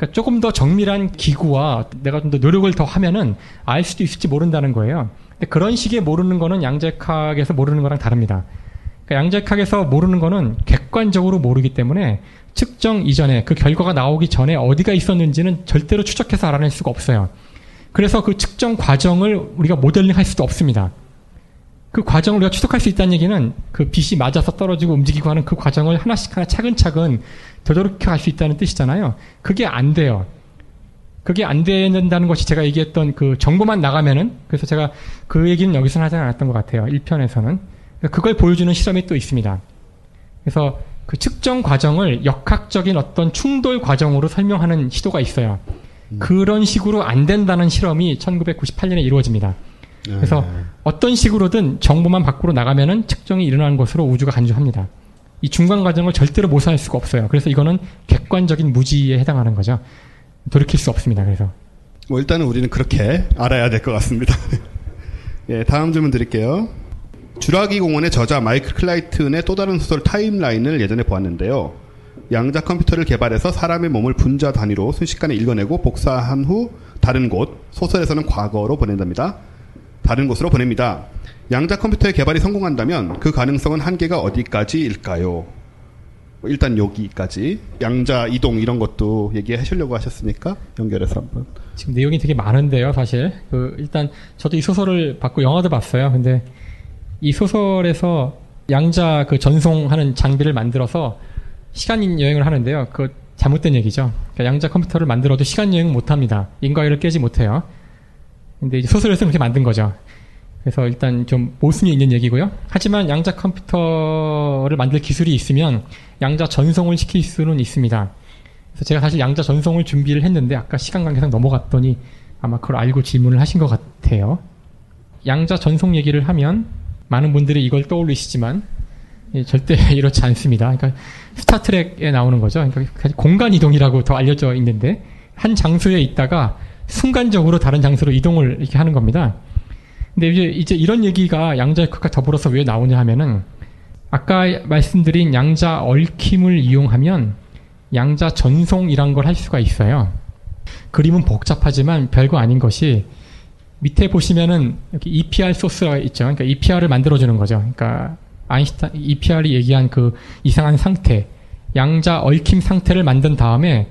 그러니까 조금 더 정밀한 기구와 내가 좀 더 노력을 더 하면은 알 수도 있을지 모른다는 거예요. 그런 식의 모르는 거는 양자역학에서 모르는 거랑 다릅니다. 그러니까 양자역학에서 모르는 거는 객관적으로 모르기 때문에 측정 이전에 그 결과가 나오기 전에 어디가 있었는지는 절대로 추적해서 알아낼 수가 없어요. 그래서 그 측정 과정을 우리가 모델링 할 수도 없습니다. 그 과정을 우리가 추적할 수 있다는 얘기는 그 빛이 맞아서 떨어지고 움직이고 하는 그 과정을 하나씩 하나 차근차근 되돌이켜 갈 수 있다는 뜻이잖아요. 그게 안 돼요. 그게 안 된다는 것이 제가 얘기했던 그 정보만 나가면은 그래서 제가 그 얘기는 여기서는 하지 않았던 것 같아요. 1편에서는. 그걸 보여주는 실험이 또 있습니다. 그래서 그 측정 과정을 역학적인 어떤 충돌 과정으로 설명하는 시도가 있어요. 음. 그런 식으로 안 된다는 실험이 1998년에 이루어집니다. 그래서 네. 어떤 식으로든 정보만 밖으로 나가면은 측정이 일어나는 것으로 우주가 간주합니다. 이 중간 과정을 절대로 모사할 수가 없어요. 그래서 이거는 객관적인 무지에 해당하는 거죠. 돌이킬 수 없습니다. 그래서 뭐 일단은 우리는 그렇게 알아야 될 것 같습니다. 예, 다음 질문 드릴게요. 주라기 공원의 저자 마이클 클라이튼의 또 다른 소설 타임라인을 예전에 보았는데요. 양자 컴퓨터를 개발해서 사람의 몸을 분자 단위로 순식간에 읽어내고 복사한 후 다른 곳, 소설에서는 과거로 보낸답니다. 다른 곳으로 보냅니다. 양자 컴퓨터의 개발이 성공한다면 그 가능성은 한계가 어디까지일까요? 뭐 일단 여기까지 양자 이동 이런 것도 얘기하시려고 하셨으니까 연결해서 한번. 지금 내용이 되게 많은데요, 사실. 그 일단 저도 이 소설을 받고 영화도 봤어요. 근데 이 소설에서 양자 그 전송하는 장비를 만들어서 시간 여행을 하는데요. 그 잘못된 얘기죠. 그러니까 양자 컴퓨터를 만들어도 시간 여행 못 합니다. 인과율을 깨지 못해요. 근데 이제 소설에서 그렇게 만든 거죠. 그래서 일단 좀 모순이 있는 얘기고요. 하지만 양자 컴퓨터를 만들 기술이 있으면 양자 전송을 시킬 수는 있습니다. 그래서 제가 사실 양자 전송을 준비를 했는데 아까 시간 관계상 넘어갔더니 아마 그걸 알고 질문을 하신 것 같아요. 양자 전송 얘기를 하면 많은 분들이 이걸 떠올리시지만 예, 절대 이렇지 않습니다. 그러니까 스타트랙에 나오는 거죠. 그러니까 공간 이동이라고 더 알려져 있는데 한 장소에 있다가 순간적으로 다른 장소로 이동을 이렇게 하는 겁니다. 근데 이제, 이제 이런 얘기가 양자 역학과 더불어서 왜 나오냐 하면은 아까 말씀드린 양자 얽힘을 이용하면 양자 전송이란 걸 할 수가 있어요. 그림은 복잡하지만 별거 아닌 것이 밑에 보시면은 여기 EPR 소스가 있죠. 그러니까 EPR을 만들어주는 거죠. 그러니까 아인슈타인 EPR이 얘기한 그 이상한 상태, 양자 얽힘 상태를 만든 다음에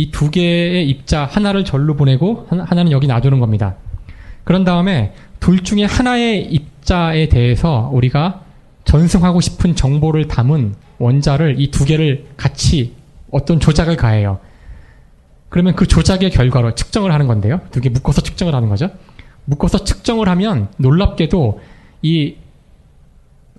이 두 개의 입자 하나를 절로 보내고 하나는 여기 놔두는 겁니다. 그런 다음에 둘 중에 하나의 입자에 대해서 우리가 전송하고 싶은 정보를 담은 원자를 이 두 개를 같이 어떤 조작을 가해요. 그러면 그 조작의 결과로 측정을 하는 건데요. 두 개 묶어서 측정을 하는 거죠. 묶어서 측정을 하면 놀랍게도 이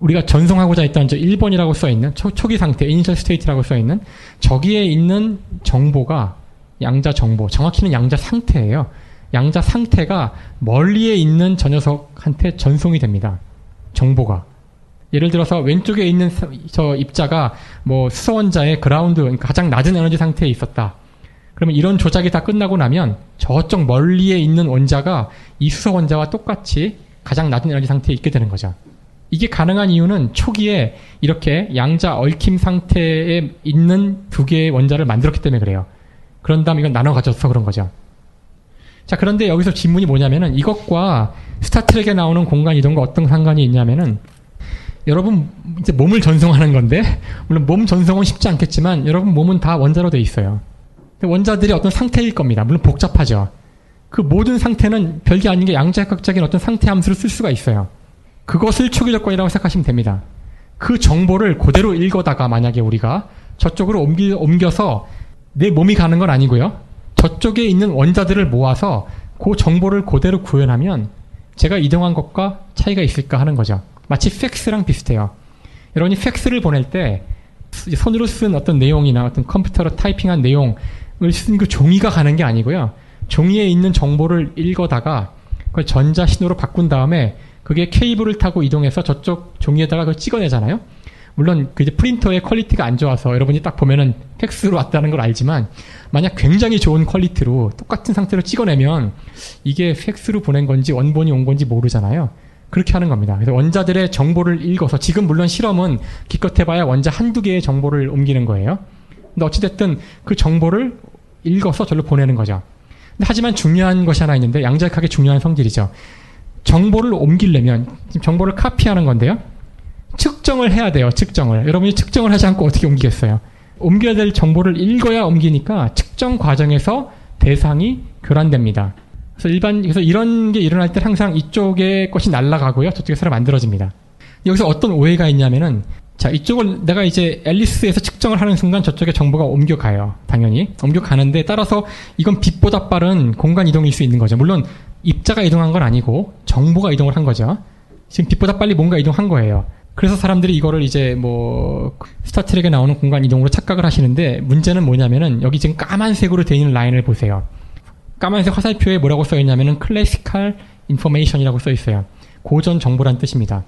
우리가 전송하고자 했던 저 1번이라고 써 있는 초, 초기 상태, initial state라고 써 있는 저기에 있는 정보가 양자 정보, 정확히는 양자 상태예요. 양자 상태가 멀리에 있는 저 녀석한테 전송이 됩니다. 정보가. 예를 들어서 왼쪽에 있는 저 입자가 뭐 수소원자의 그라운드, 그러니까 가장 낮은 에너지 상태에 있었다. 그러면 이런 조작이 다 끝나고 나면 저쪽 멀리에 있는 원자가 이 수소원자와 똑같이 가장 낮은 에너지 상태에 있게 되는 거죠. 이게 가능한 이유는 초기에 이렇게 양자 얽힘 상태에 있는 두 개의 원자를 만들었기 때문에 그래요. 그런 다음 이건 나눠 가져서 그런 거죠. 자, 그런데 여기서 질문이 뭐냐면은 이것과 스타트랙에 나오는 공간 이동과 어떤 상관이 있냐면은 여러분 이제 몸을 전송하는 건데 물론 몸 전송은 쉽지 않겠지만 여러분 몸은 다 원자로 돼 있어요. 원자들이 어떤 상태일 겁니다. 물론 복잡하죠. 그 모든 상태는 별게 아닌 게 양자역학적인 어떤 상태 함수를 쓸 수가 있어요. 그것을 초기 조건이라고 생각하시면 됩니다. 그 정보를 그대로 읽어다가 만약에 우리가 저쪽으로 옮기, 옮겨서 내 몸이 가는 건 아니고요. 저쪽에 있는 원자들을 모아서 그 정보를 그대로 구현하면 제가 이동한 것과 차이가 있을까 하는 거죠. 마치 팩스랑 비슷해요. 여러분이 팩스를 보낼 때 손으로 쓴 어떤 내용이나 어떤 컴퓨터로 타이핑한 내용을 쓴 그 종이가 가는 게 아니고요. 종이에 있는 정보를 읽어다가 그걸 전자 신호로 바꾼 다음에 그게 케이블을 타고 이동해서 저쪽 종이에다가 그걸 찍어내잖아요. 물론 그 이제 프린터의 quality가 안 좋아서 여러분이 딱 보면은 팩스로 왔다는 걸 알지만 만약 굉장히 좋은 퀄리티로 똑같은 상태로 찍어내면 이게 팩스로 보낸 건지 원본이 온 건지 모르잖아요. 그렇게 하는 겁니다. 그래서 원자들의 정보를 읽어서 지금 물론 실험은 기껏 해봐야 원자 한두 개의 정보를 옮기는 거예요. 근데 어찌됐든 그 정보를 읽어서 절로 보내는 거죠. 하지만 중요한 것이 하나 있는데 양자역학의 중요한 성질이죠. 정보를 옮기려면 정보를 카피하는 건데요. 측정을 해야 돼요. 측정을. 여러분이 측정을 하지 않고 어떻게 옮기겠어요? 옮겨야 될 정보를 읽어야 옮기니까 측정 과정에서 대상이 교란됩니다. 그래서 일반 그래서 이런 게 일어날 때 항상 이쪽의 것이 날아가고요. 저쪽에 새로 만들어집니다. 여기서 어떤 오해가 있냐면은 자 이쪽을 내가 이제 앨리스에서 측정을 하는 순간 저쪽에 정보가 옮겨가요. 당연히 옮겨가는데 따라서 이건 빛보다 빠른 공간 이동일 수 있는 거죠. 물론 입자가 이동한 건 아니고 정보가 이동을 한 거죠. 지금 빛보다 빨리 뭔가 이동한 거예요. 그래서 사람들이 이거를 이제 뭐 스타트랙에 나오는 공간 이동으로 착각을 하시는데 문제는 뭐냐면은 여기 지금 까만색으로 되어 있는 라인을 보세요. 까만색 화살표에 뭐라고 써 있냐면은 클래시칼 information이라고 써 있어요. 고전 정보란 뜻입니다.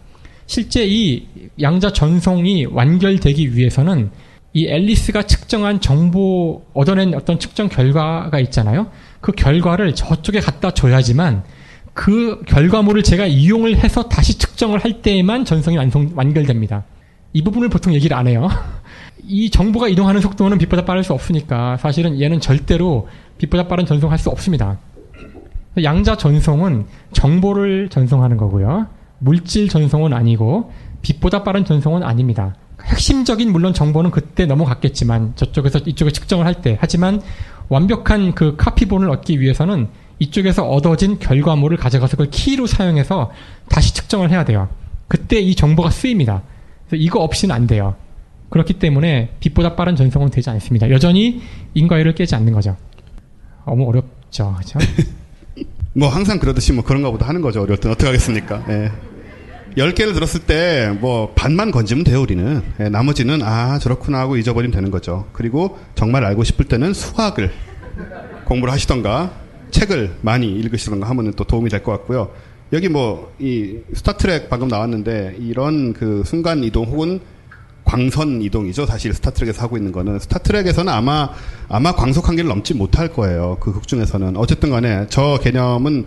실제 이 양자 전송이 완결되기 위해서는 이 앨리스가 측정한 정보 얻어낸 어떤 측정 결과가 있잖아요. 그 결과를 저쪽에 갖다 줘야지만 그 결과물을 제가 이용을 해서 다시 측정을 할 때에만 전송이 완성, 완결됩니다. 이 부분을 보통 얘기를 안 해요. 이 정보가 이동하는 속도는 빛보다 빠를 수 없으니까 사실은 얘는 절대로 빛보다 빠른 전송할 수 없습니다. 양자 전송은 정보를 전송하는 거고요. 물질 전송은 아니고 빛보다 빠른 전송은 아닙니다. 핵심적인 물론 정보는 그때 넘어갔겠지만 저쪽에서 이쪽에 측정을 할 때 하지만 완벽한 그 카피본을 얻기 위해서는 이쪽에서 얻어진 결과물을 가져가서 그걸 키로 사용해서 다시 측정을 해야 돼요. 그때 이 정보가 쓰입니다. 그래서 이거 없이는 안 돼요. 그렇기 때문에 빛보다 빠른 전송은 되지 않습니다. 여전히 인과율을 깨지 않는 거죠. 너무 어렵죠. 그렇죠? 뭐 항상 그러듯이 뭐 그런가 보다 하는 거죠. 어려울 땐 어떻게 하겠습니까? 예. 10개를 들었을 때 뭐 반만 건지면 돼요, 우리는. 예, 나머지는 아, 저렇구나 하고 잊어버리면 되는 거죠. 그리고 정말 알고 싶을 때는 수학을 공부를 하시던가 책을 많이 읽으시던가 하면 또 도움이 될 것 같고요. 여기 뭐 이 스타트랙 방금 나왔는데 이런 그 순간 이동 혹은 광선 이동이죠. 사실 스타트랙에서 하고 있는 거는 스타트랙에서는 아마 아마 광속 한계를 넘지 못할 거예요. 그 극 중에서는 어쨌든 간에 저 개념은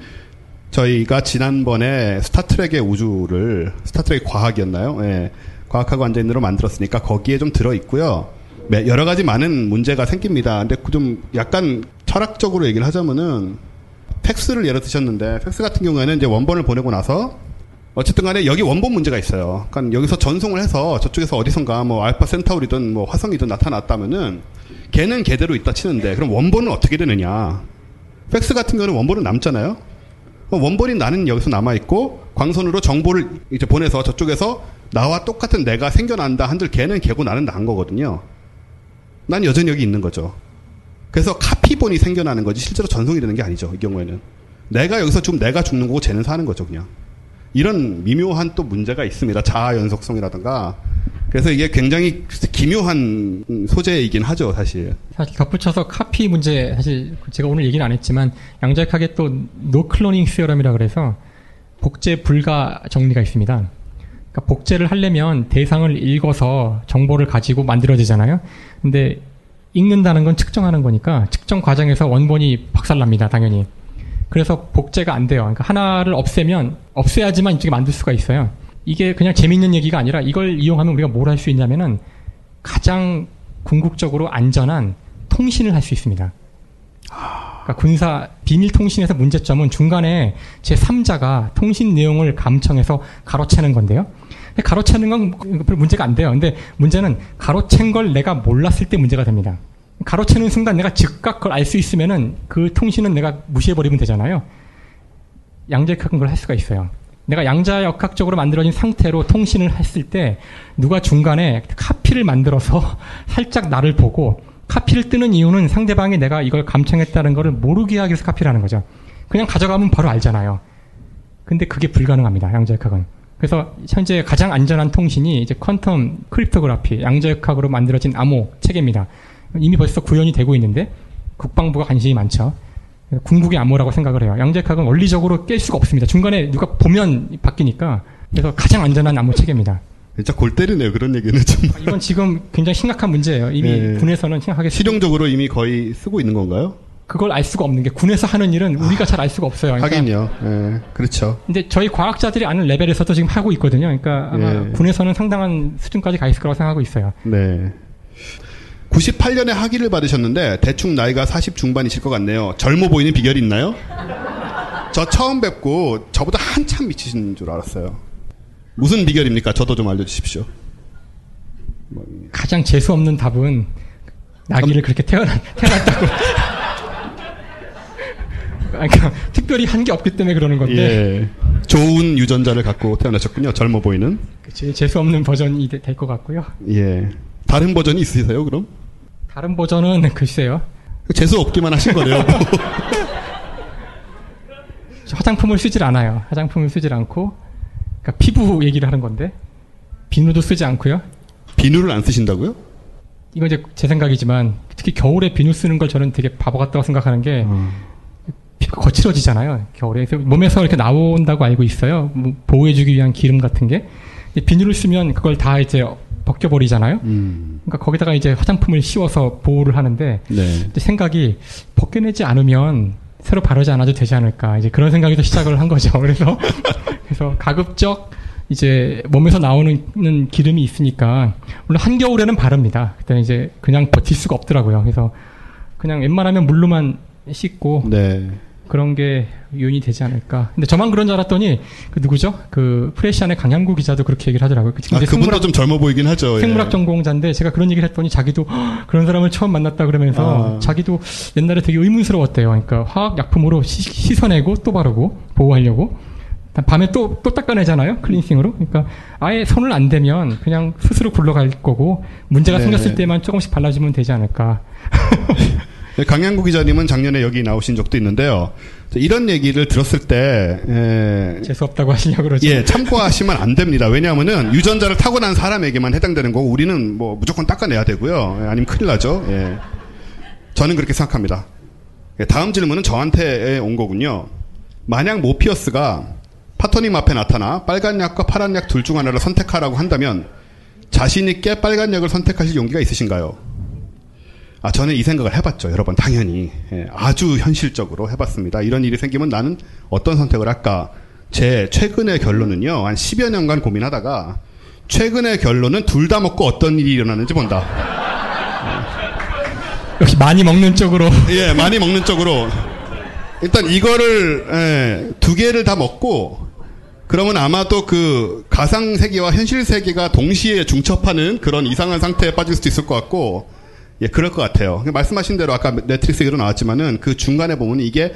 저희가 지난번에 스타트랙의 우주를 스타트랙 과학이었나요? 예. 과학하고 완전인으로 만들었으니까 거기에 좀 들어 있고요. 여러 가지 많은 문제가 생깁니다. 근데 그 좀 약간 철학적으로 얘기를 하자면은 팩스를 예로 드셨는데 팩스 같은 경우에는 이제 원본을 보내고 나서 어쨌든 간에 여기 원본 문제가 있어요. 그러니까 여기서 전송을 해서 저쪽에서 어디선가 뭐 알파 센타우리든 뭐 화성이든 나타났다면은 걔는 걔대로 있다 치는데 그럼 원본은 어떻게 되느냐? 팩스 같은 경우는 원본은 남잖아요. 원본이 나는 여기서 남아 있고 광선으로 정보를 이제 보내서 저쪽에서 나와 똑같은 내가 생겨난다 한들 걔는 걔고 나는 난 거거든요. 난 여전히 여기 있는 거죠. 그래서 카피본이 생겨나는 거지 실제로 전송이 되는 게 아니죠. 이 경우에는 내가 여기서 좀 내가 죽는 거고 쟤는 사는 거죠, 그냥. 이런 미묘한 또 문제가 있습니다. 자아 연속성이라든가. 그래서 이게 굉장히 기묘한 소재이긴 하죠, 사실. 사실 덧붙여서 카피 문제, 사실 제가 오늘 얘기는 안 했지만, 양자역학에 또 노클로닝 시어럼이라 그래서 복제 불가 정리가 있습니다. 그러니까 복제를 하려면 대상을 읽어서 정보를 가지고 만들어지잖아요. 근데 읽는다는 건 측정하는 거니까 측정 과정에서 원본이 박살납니다, 당연히. 그래서 복제가 안 돼요. 그러니까 하나를 없애면 없애야지만 이쪽에 만들 수가 있어요. 이게 그냥 재밌는 얘기가 아니라 이걸 이용하면 우리가 뭘 할 수 있냐면은 가장 궁극적으로 안전한 통신을 할 수 있습니다. 그러니까 군사 비밀 통신에서 문제점은 중간에 제 3자가 통신 내용을 감청해서 가로채는 건데요. 가로채는 건 별 문제가 안 돼요. 근데 문제는 가로챈 걸 내가 몰랐을 때 문제가 됩니다. 가로채는 순간 내가 즉각 그걸 알 수 있으면은 그 통신은 내가 무시해버리면 되잖아요. 양자역학은 그걸 할 수가 있어요. 내가 양자역학적으로 만들어진 상태로 통신을 했을 때 누가 중간에 카피를 만들어서 살짝 나를 보고 카피를 뜨는 이유는 상대방이 내가 이걸 감청했다는 것을 모르게 하기 위해서 카피를 하는 거죠. 그냥 가져가면 바로 알잖아요. 근데 그게 불가능합니다. 양자역학은. 그래서 현재 가장 안전한 통신이 이제 quantum cryptography, 양자역학으로 만들어진 암호 체계입니다. 이미 벌써 구현이 되고 있는데 국방부가 관심이 많죠. 궁극의 암호라고 생각을 해요. 양자역학은 원리적으로 깰 수가 없습니다. 중간에 누가 보면 바뀌니까 그래서 가장 안전한 암호 체계입니다. 진짜 골 때리네요. 그런 얘기는 좀. 아, 이건 지금 굉장히 심각한 문제예요. 이미 네. 군에서는 심각하게 실용적으로 이미 거의 쓰고 있는 건가요? 그걸 알 수가 없는 게 군에서 하는 일은 우리가 잘 알 수가 없어요. 그러니까 하긴요. 예, 그렇죠. 근데 저희 과학자들이 아는 레벨에서도 지금 하고 있거든요. 그러니까 아마 예. 군에서는 상당한 수준까지 가 있을 거라고 생각하고 있어요. 네. 98년에 학위를 받으셨는데 대충 나이가 40 중반이실 것 같네요. 젊어 보이는 비결이 있나요? 저 처음 뵙고 저보다 한참 미치신 줄 알았어요. 무슨 비결입니까? 저도 좀 알려주십시오. 가장 재수 없는 답은 나기를 그렇게 태어났, 태어났다고. 그러니까 특별히 한 게 없기 때문에 그러는 건데. 예. 좋은 유전자를 갖고 태어나셨군요. 젊어 보이는. 그치, 재수 없는 버전이 될 것 같고요. 예. 다른 버전이 있으세요, 그럼? 다른 버전은 글쎄요. 재수 없기만 하신 거네요. 화장품을 쓰질 않아요. 화장품을 쓰질 않고, 그러니까 피부 얘기를 하는 건데, 비누도 쓰지 않고요. 비누를 안 쓰신다고요? 이건 이제 제 생각이지만, 특히 겨울에 비누 쓰는 걸 저는 되게 바보 같다고 생각하는 게, 음. 피부가 거칠어지잖아요. 겨울에. 몸에서 이렇게 나온다고 알고 있어요. 뭐 보호해주기 위한 기름 같은 게. 비누를 쓰면 그걸 다 이제 벗겨버리잖아요. 음. 그러니까 거기다가 이제 화장품을 씌워서 보호를 하는데 네. 생각이 벗겨내지 않으면 새로 바르지 않아도 되지 않을까 이제 그런 생각이 또 시작을 한 거죠. 그래서 그래서 가급적 이제 몸에서 나오는 기름이 있으니까 물론 한겨울에는 바릅니다. 그때는 이제 그냥 버틸 수가 없더라고요. 그래서 그냥 웬만하면 물로만 씻고 네. 그런 게 요인이 되지 않을까. 근데 저만 그런 줄 알았더니 그 누구죠? 그 프레시안의 강양구 기자도 그렇게 얘기를 하더라고요. 그 아, 그분도 좀 젊어 보이긴 하죠. 예. 생물학 예. 전공자인데 제가 그런 얘기를 했더니 자기도 그런 사람을 처음 만났다 그러면서 아. 자기도 옛날에 되게 의문스러웠대요. 그러니까 화학 약품으로 시, 씻어내고 또 바르고 보호하려고. 밤에 또, 또 닦아내잖아요. 클린싱으로. 그러니까 아예 손을 안 대면 그냥 스스로 굴러갈 거고 문제가 네. 생겼을 때만 조금씩 발라주면 되지 않을까. 네, 강양구 기자님은 작년에 여기 나오신 적도 있는데요. 이런 얘기를 들었을 때 에, 재수 없다고 하시냐 그러죠. 예, 참고하시면 안 됩니다. 왜냐하면은 유전자를 타고난 사람에게만 해당되는 거고 우리는 뭐 무조건 닦아내야 되고요. 예, 아니면 큰일 나죠. 예. 저는 그렇게 생각합니다. 예, 다음 질문은 저한테 온 거군요. 만약 모피어스가 파토님 앞에 나타나 빨간 약과 파란 약 둘 중 하나를 선택하라고 한다면 자신 있게 빨간 약을 선택하실 용기가 있으신가요? 아, 저는 이 생각을 해봤죠. 여러 번 당연히. 예, 아주 현실적으로 해봤습니다. 이런 일이 생기면 나는 어떤 선택을 할까? 제 최근의 결론은요. 한 10여 년간 고민하다가 최근의 결론은 둘 다 먹고 어떤 일이 일어나는지 본다. 역시 많이 먹는 쪽으로. 예, 많이 먹는 쪽으로. 일단 이거를 예, 두 개를 다 먹고 그러면 아마도 그 가상 세계와 현실 세계가 동시에 중첩하는 그런 이상한 상태에 빠질 수도 있을 것 같고 예, 그럴 것 같아요. 말씀하신 대로 아까 넷플릭스 얘기로 나왔지만은 그 중간에 보면 이게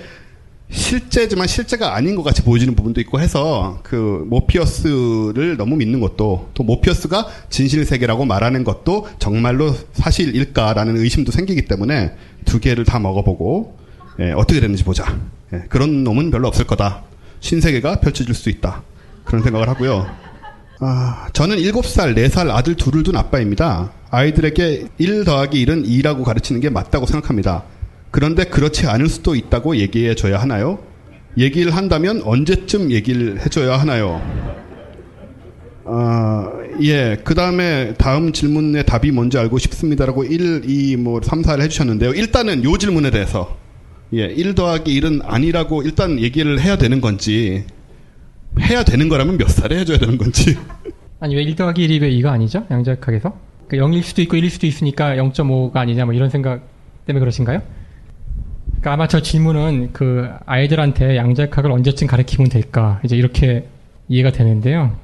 실제지만 실제가 아닌 것 같이 보여지는 부분도 있고 해서 그 모피어스를 너무 믿는 것도 또 모피어스가 진실 세계라고 말하는 것도 정말로 사실일까라는 의심도 생기기 때문에 두 개를 다 먹어보고 예, 어떻게 되는지 보자. 예, 그런 놈은 별로 없을 거다. 신세계가 펼쳐질 수 있다. 그런 생각을 하고요. 아, 저는 7살, 4살 아들 둘을 둔 아빠입니다. 아이들에게 1 더하기 1은 2라고 가르치는 게 맞다고 생각합니다. 그런데 그렇지 않을 수도 있다고 얘기해 줘야 하나요? 얘기를 한다면 언제쯤 얘기를 해줘야 하나요? 아, 예. 그 다음에 다음 질문의 답이 뭔지 알고 싶습니다라고 1, 2, 뭐 3, 4를 해주셨는데요. 일단은 요 질문에 대해서 예, 1 더하기 1은 아니라고 일단 얘기를 해야 되는 건지 해야 되는 거라면 몇 살에 해줘야 되는 건지. 아니 왜 1 더하기 1이 왜 2가 아니죠? 양자역학에서? 그러니까 0일 수도 있고 1일 수도 있으니까 0.5가 아니냐 뭐 이런 생각 때문에 그러신가요? 그러니까 아마 저 질문은 그 아이들한테 양자역학을 언제쯤 가르치면 될까 이제 이렇게 이해가 되는데요.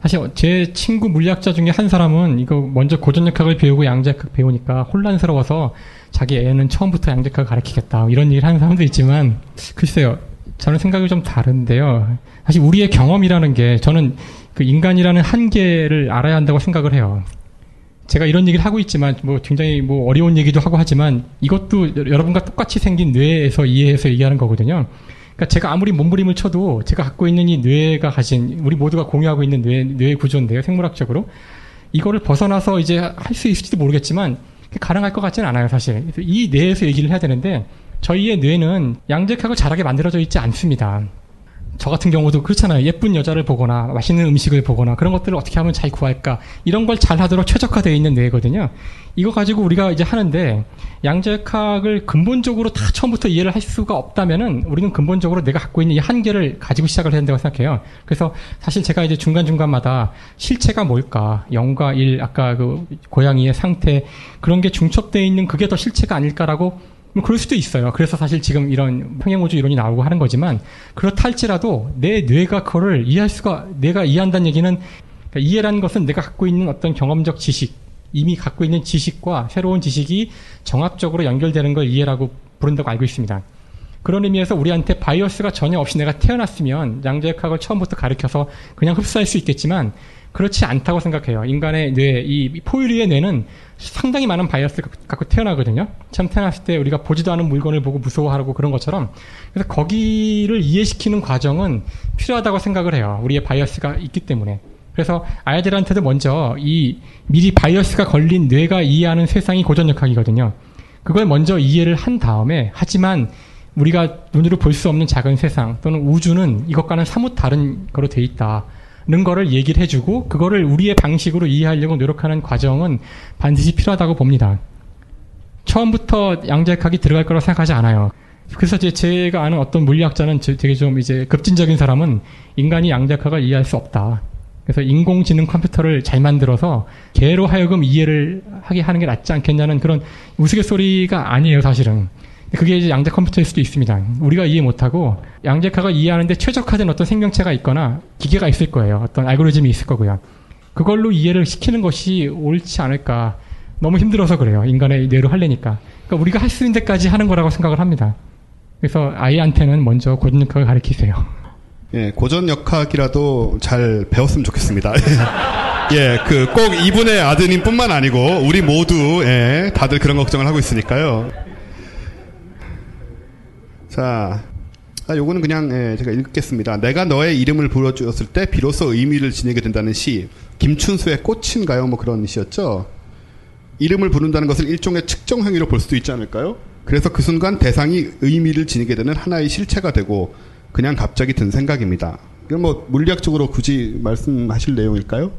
사실 제 친구 물리학자 중에 한 사람은 이거 먼저 고전역학을 배우고 양자역학 배우니까 혼란스러워서 자기 애는 처음부터 양자역학을 가르치겠다 이런 얘기를 하는 사람도 있지만 글쎄요 저는 생각이 좀 다른데요. 사실 우리의 경험이라는 게 저는 그 인간이라는 한계를 알아야 한다고 생각을 해요. 제가 이런 얘기를 하고 있지만 뭐 굉장히 뭐 어려운 얘기도 하고 하지만 이것도 여러분과 똑같이 생긴 뇌에서 이해해서 얘기하는 거거든요. 그러니까 제가 아무리 몸부림을 쳐도 제가 갖고 있는 이 뇌가 가진 우리 모두가 공유하고 있는 뇌뇌 구조인데요. 생물학적으로 이거를 벗어나서 이제 할 수 있을지도 모르겠지만 가능할 것 같지는 않아요, 사실. 이 뇌에서 얘기를 해야 되는데 저희의 뇌는 양적하고 자라게 만들어져 있지 않습니다. 저 같은 경우도 그렇잖아요. 예쁜 여자를 보거나 맛있는 음식을 보거나 그런 것들을 어떻게 하면 잘 구할까 이런 걸 잘 하도록 최적화되어 있는 뇌거든요. 이거 가지고 우리가 이제 하는데 양자역학을 근본적으로 다 처음부터 이해를 할 수가 없다면은 우리는 근본적으로 내가 갖고 있는 이 한계를 가지고 시작을 해야 된다고 생각해요. 그래서 사실 제가 이제 중간 중간마다 실체가 뭘까, 0과 1, 아까 그 고양이의 상태 그런 게 중첩되어 있는 그게 더 실체가 아닐까라고 뭐 그럴 수도 있어요. 그래서 사실 지금 이런 평행우주 이론이 나오고 하는 거지만 그렇다 할지라도 내 뇌가 그거를 이해할 수가 내가 이해한다는 얘기는 그러니까 이해라는 것은 내가 갖고 있는 어떤 경험적 지식 이미 갖고 있는 지식과 새로운 지식이 정합적으로 연결되는 걸 이해라고 부른다고 알고 있습니다. 그런 의미에서 우리한테 바이어스가 전혀 없이 내가 태어났으면 양자역학을 처음부터 가르쳐서 그냥 흡수할 수 있겠지만 그렇지 않다고 생각해요. 인간의 뇌, 이 포유류의 뇌는 상당히 많은 bias 갖고 태어나거든요. 참 태어났을 때 우리가 보지도 않은 물건을 보고 무서워하고 그런 것처럼 그래서 거기를 이해시키는 과정은 필요하다고 생각을 해요. 우리의 bias가 있기 때문에. 그래서 아이들한테도 먼저 이 미리 bias가 걸린 뇌가 이해하는 세상이 고전역학이거든요. 그걸 먼저 이해를 한 다음에 하지만 우리가 눈으로 볼 수 없는 작은 세상 또는 우주는 이것과는 사뭇 다른 거로 돼 있다 는 거를 얘기를 해주고 그거를 우리의 방식으로 이해하려고 노력하는 과정은 반드시 필요하다고 봅니다. 처음부터 양자역학이 들어갈 거라고 생각하지 않아요. 그래서 제가 아는 어떤 물리학자는 되게 좀 이제 급진적인 사람은 인간이 양자역학을 이해할 수 없다. 그래서 인공지능 컴퓨터를 잘 만들어서 개로 하여금 이해를 하게 하는 게 낫지 않겠냐는 그런 우스갯소리가 아니에요, 사실은. 그게 이제 양자 컴퓨터일 수도 있습니다. 우리가 이해 못하고 양자역학을 이해하는데 최적화된 어떤 생명체가 있거나 기계가 있을 거예요. 어떤 알고리즘이 있을 거고요. 그걸로 이해를 시키는 것이 옳지 않을까. 너무 힘들어서 그래요. 인간의 뇌로 하려니까. 그러니까 우리가 할 수 있는 데까지 하는 거라고 생각을 합니다. 그래서 아이한테는 먼저 고전역학을 가르치세요. 예, 고전역학이라도 잘 배웠으면 좋겠습니다. 예, 그 꼭 이분의 아드님뿐만 아니고 우리 모두 예, 다들 그런 걱정을 하고 있으니까요. 자, 아, 요거는 그냥 예, 제가 읽겠습니다. 내가 너의 이름을 불러주었을 때 비로소 의미를 지니게 된다는 시. 김춘수의 꽃인가요? 뭐 그런 시였죠. 이름을 부른다는 것을 일종의 측정 행위로 볼 수도 있지 않을까요? 그래서 그 순간 대상이 의미를 지니게 되는 하나의 실체가 되고 그냥 갑자기 든 생각입니다. 이건 뭐 물리학적으로 굳이 말씀하실 내용일까요?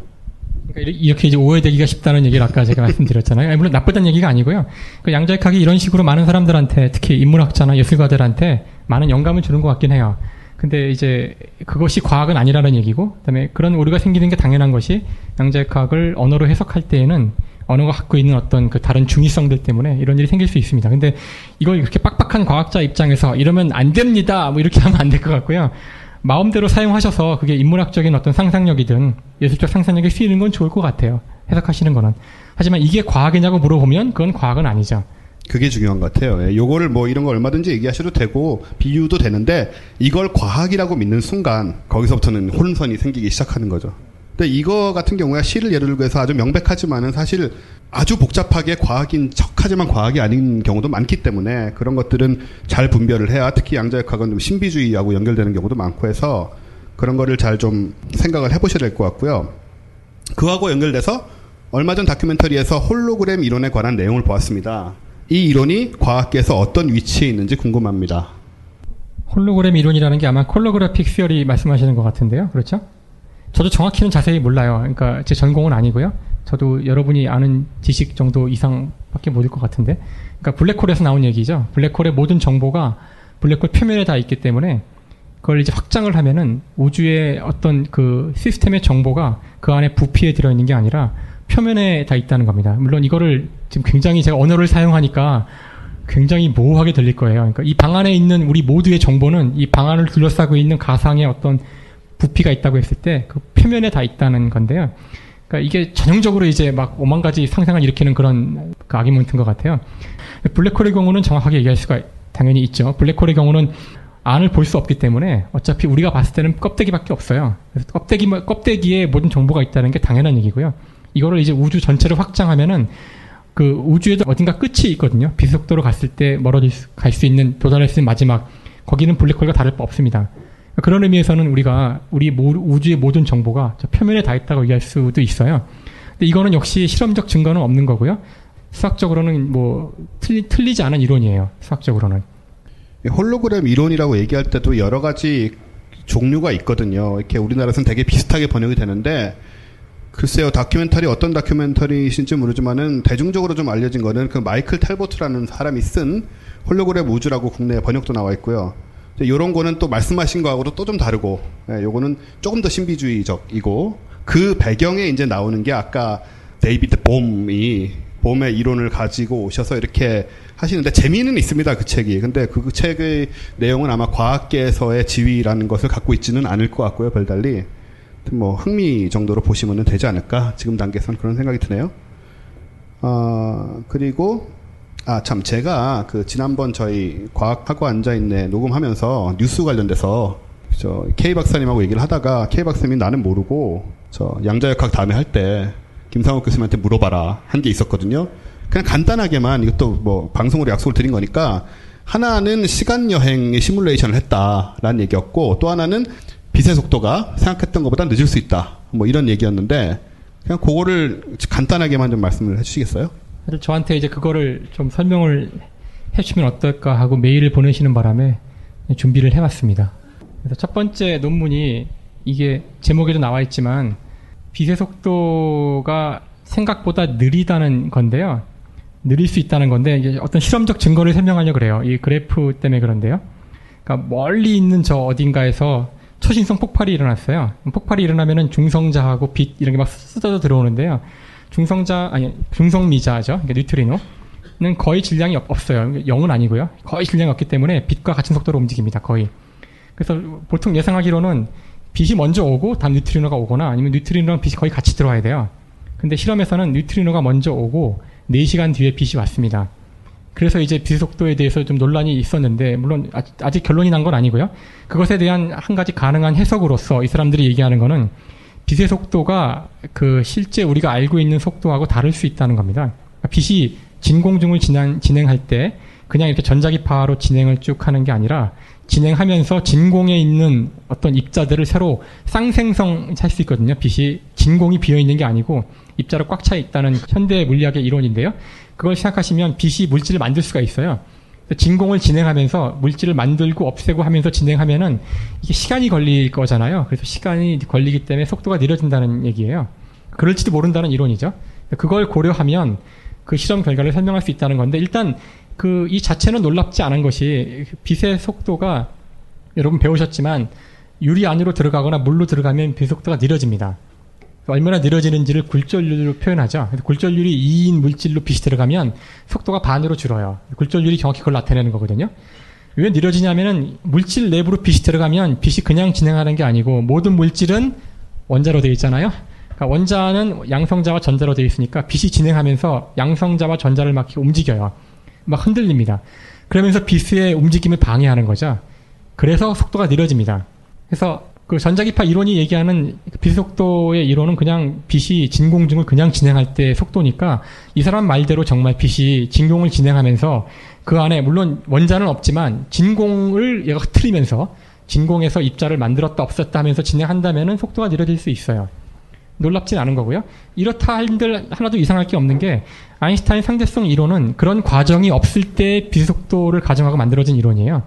그러니까 이렇게 이제 오해되기가 쉽다는 얘기를 아까 제가 말씀드렸잖아요. 물론 나쁘다는 얘기가 아니고요. 그 양자역학이 이런 식으로 많은 사람들한테 특히 인문학자나 예술가들한테 많은 영감을 주는 것 같긴 해요. 근데 이제 그것이 과학은 아니라는 얘기고, 그다음에 그런 오류가 생기는 게 당연한 것이 양자역학을 언어로 해석할 때에는 언어가 갖고 있는 어떤 그 다른 중의성들 때문에 이런 일이 생길 수 있습니다. 근데 이걸 이렇게 빡빡한 과학자 입장에서 이러면 안 됩니다. 뭐 이렇게 하면 안 될 것 같고요. 마음대로 사용하셔서 그게 인문학적인 어떤 상상력이든 예술적 상상력이 쓰이는 건 좋을 것 같아요. 해석하시는 거는. 하지만 이게 과학이냐고 물어보면 그건 과학은 아니죠. 그게 중요한 것 같아요. 예, 요거를 뭐 이런 거 얼마든지 얘기하셔도 되고 비유도 되는데 이걸 과학이라고 믿는 순간 거기서부터는 혼선이 생기기 시작하는 거죠. 근데 이거 같은 경우에 시를 예를 들고 해서 아주 명백하지만은 사실 아주 복잡하게 과학인 척하지만 과학이 아닌 경우도 많기 때문에 그런 것들은 잘 분별을 해야 특히 양자역학은 신비주의하고 연결되는 경우도 많고 해서 그런 거를 잘 좀 생각을 해보셔야 될 것 같고요. 그하고 연결돼서 얼마 전 다큐멘터리에서 홀로그램 이론에 관한 내용을 보았습니다. 이 이론이 과학계에서 어떤 위치에 있는지 궁금합니다. 홀로그램 이론이라는 게 아마 콜로그래픽 시어리 말씀하시는 것 같은데요. 그렇죠? 저도 정확히는 자세히 몰라요. 그러니까 제 전공은 아니고요. 저도 여러분이 아는 지식 정도 이상밖에 모를 것 같은데. 그러니까 블랙홀에서 나온 얘기죠. 블랙홀의 모든 정보가 블랙홀 표면에 다 있기 때문에 그걸 이제 확장을 하면은 우주의 어떤 그 시스템의 정보가 그 안에 부피에 들어있는 게 아니라 표면에 다 있다는 겁니다. 물론 이거를 지금 굉장히 제가 언어를 사용하니까 굉장히 모호하게 들릴 거예요. 그러니까 이 방 안에 있는 우리 모두의 정보는 이 방 안을 둘러싸고 있는 가상의 어떤 부피가 있다고 했을 때 그 표면에 다 있다는 건데요. 그러니까 이게 전형적으로 이제 막 오만 가지 상상을 일으키는 그런 그 아기먼트인 것 같아요. 블랙홀의 경우는 정확하게 얘기할 수가 당연히 있죠. 블랙홀의 경우는 안을 볼 수 없기 때문에 어차피 우리가 봤을 때는 껍데기밖에 없어요. 그래서 껍데기, 껍데기에 모든 정보가 있다는 게 당연한 얘기고요. 이거를 이제 우주 전체를 확장하면은 그 우주에도 어딘가 끝이 있거든요. 비속도로 갔을 때 멀어질 갈수 있는 도달할 수 있는 마지막 거기는 블랙홀과 다를 바 없습니다. 그런 의미에서는 우리가 우리 우주의 모든 정보가 저 표면에 다 있다고 얘기할 수도 있어요. 근데 이거는 역시 실험적 증거는 없는 거고요. 수학적으로는 뭐 틀리, 틀리 지 않은 이론이에요. 수학적으로는. 홀로그램 이론이라고 얘기할 때도 여러 가지 종류가 있거든요. 이렇게 우리나라에서는 되게 비슷하게 번역이 되는데 글쎄요, 다큐멘터리 어떤 다큐멘터리신지 모르지만은 대중적으로 좀 알려진 거는 그 마이클 탤보트라는 사람이 쓴 홀로그램 우주라고 국내에 번역도 나와 있고요. 이런 거는 또 말씀하신 거하고도 또 좀 다르고, 예, 요거는 조금 더 신비주의적이고 그 배경에 이제 나오는 게 아까 데이비드 봄이 봄의 이론을 가지고 오셔서 이렇게 하시는데 재미는 있습니다 그 책이. 근데 그 책의 내용은 아마 과학계에서의 지위라는 것을 갖고 있지는 않을 것 같고요, 별달리. 뭐 흥미 정도로 보시면 되지 않을까 지금 단계에서는 그런 생각이 드네요. 어, 그리고 아 참 제가 그 지난번 저희 과학하고 앉아 있네 녹음하면서 뉴스 관련돼서 저 K 박사님하고 얘기를 하다가 K 박사님이 나는 모르고 저 양자역학 다음에 할 때 김상욱 교수님한테 물어봐라 한 게 있었거든요. 그냥 간단하게만 이것도 뭐 방송으로 약속을 드린 거니까 하나는 시간 여행의 시뮬레이션을 했다라는 얘기였고 또 하나는 빛의 속도가 생각했던 것보다 늦을 수 있다. 뭐 이런 얘기였는데 그냥 그거를 간단하게만 좀 말씀을 해주시겠어요? 저한테 이제 그거를 좀 설명을 해주면 어떨까 하고 메일을 보내시는 바람에 준비를 해왔습니다. 그래서 첫 번째 논문이 이게 제목에도 나와 있지만 빛의 속도가 생각보다 느리다는 건데요. 느릴 수 있다는 건데 이제 어떤 실험적 증거를 설명하려 그래요. 이 그래프 때문에 그런데요. 그러니까 멀리 있는 저 어딘가에서 초신성 폭발이 일어났어요. 폭발이 일어나면은 중성자하고 빛 이런 게막 쏟아져 들어오는데요. 중성자 아니 중성미자죠. 그러니까 뉴트리노는 거의 질량이 없 어요. 0은 아니고요. 거의 질량이 없기 때문에 빛과 같은 속도로 움직입니다. 거의. 그래서 보통 예상하기로는 빛이 먼저 오고 다음 뉴트리노가 오거나 아니면 뉴트리노랑 빛이 거의 같이 들어와야 돼요. 근데 실험에서는 뉴트리노가 먼저 오고 4시간 뒤에 빛이 왔습니다. 그래서 이제 빛 속도에 대해서 좀 논란이 있었는데 물론 아직 결론이 난 건 아니고요. 그것에 대한 한 가지 가능한 해석으로서 이 사람들이 얘기하는 거는 빛의 속도가 그 실제 우리가 알고 있는 속도하고 다를 수 있다는 겁니다. 빛이 진공중을 진행, 진행 할 때 그냥 이렇게 전자기파로 진행을 쭉 하는 게 아니라 진행하면서 진공에 있는 어떤 입자들을 새로 쌍생성 할 수 있거든요. 빛이 진공이 비어 있는 게 아니고 입자로 꽉 차 있다는 현대 물리학의 이론인데요. 그걸 생각하시면 빛이 물질을 만들 수가 있어요. 진공을 진행하면서 물질을 만들고 없애고 하면서 진행하면은 이게 시간이 걸릴 거잖아요. 그래서 시간이 걸리기 때문에 속도가 느려진다는 얘기예요. 그럴지도 모른다는 이론이죠. 그걸 고려하면 그 실험 결과를 설명할 수 있다는 건데 일단 그 이 자체는 놀랍지 않은 것이 빛의 속도가 여러분 배우셨지만 유리 안으로 들어가거나 물로 들어가면 빛 속도가 느려집니다. 얼마나 느려지는지를 굴절률로 표현하죠. 굴절률이 2인 물질로 빛이 들어가면 속도가 반으로 줄어요. 굴절률이 정확히 그걸 나타내는 거거든요. 왜 느려지냐면은 물질 내부로 빛이 들어가면 빛이 그냥 진행하는 게 아니고 모든 물질은 원자로 되어 있잖아요. 그러니까 원자는 양성자와 전자로 되어 있으니까 빛이 진행하면서 양성자와 전자를 막 움직여요. 막 흔들립니다. 그러면서 빛의 움직임을 방해하는 거죠. 그래서 속도가 느려집니다. 그래서 그 전자기파 이론이 얘기하는 그빛 속도의 이론은 그냥 빛이 진공중을 그냥 진행할 때 속도니까 이 사람 말대로 정말 빛이 진공을 진행하면서 그 안에 물론 원자는 없지만 진공을 얘가 흐트리면서 진공에서 입자를 만들었다 없었다 하면서 진행한다면은 속도가 느려질 수 있어요. 놀랍진 않은 거고요. 이렇다 한들 하나도 이상할 게 없는 게 아인슈타인 상대성 이론은 그런 과정이 없을 때 비속도를 가정하고 만들어진 이론이에요.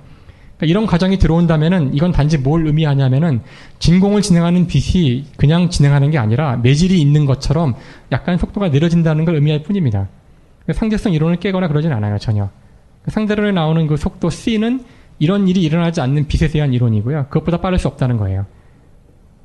그러니까 이런 과정이 들어온다면은 이건 단지 뭘 의미하냐면은 진공을 진행하는 빛이 그냥 진행하는 게 아니라 매질이 있는 것처럼 약간 속도가 느려진다는 걸 의미할 뿐입니다. 그러니까 상대성 이론을 깨거나 그러진 않아요 전혀. 상대론에 나오는 그 속도 c는 이런 일이 일어나지 않는 빛에 대한 이론이고요. 그것보다 빠를 수 없다는 거예요.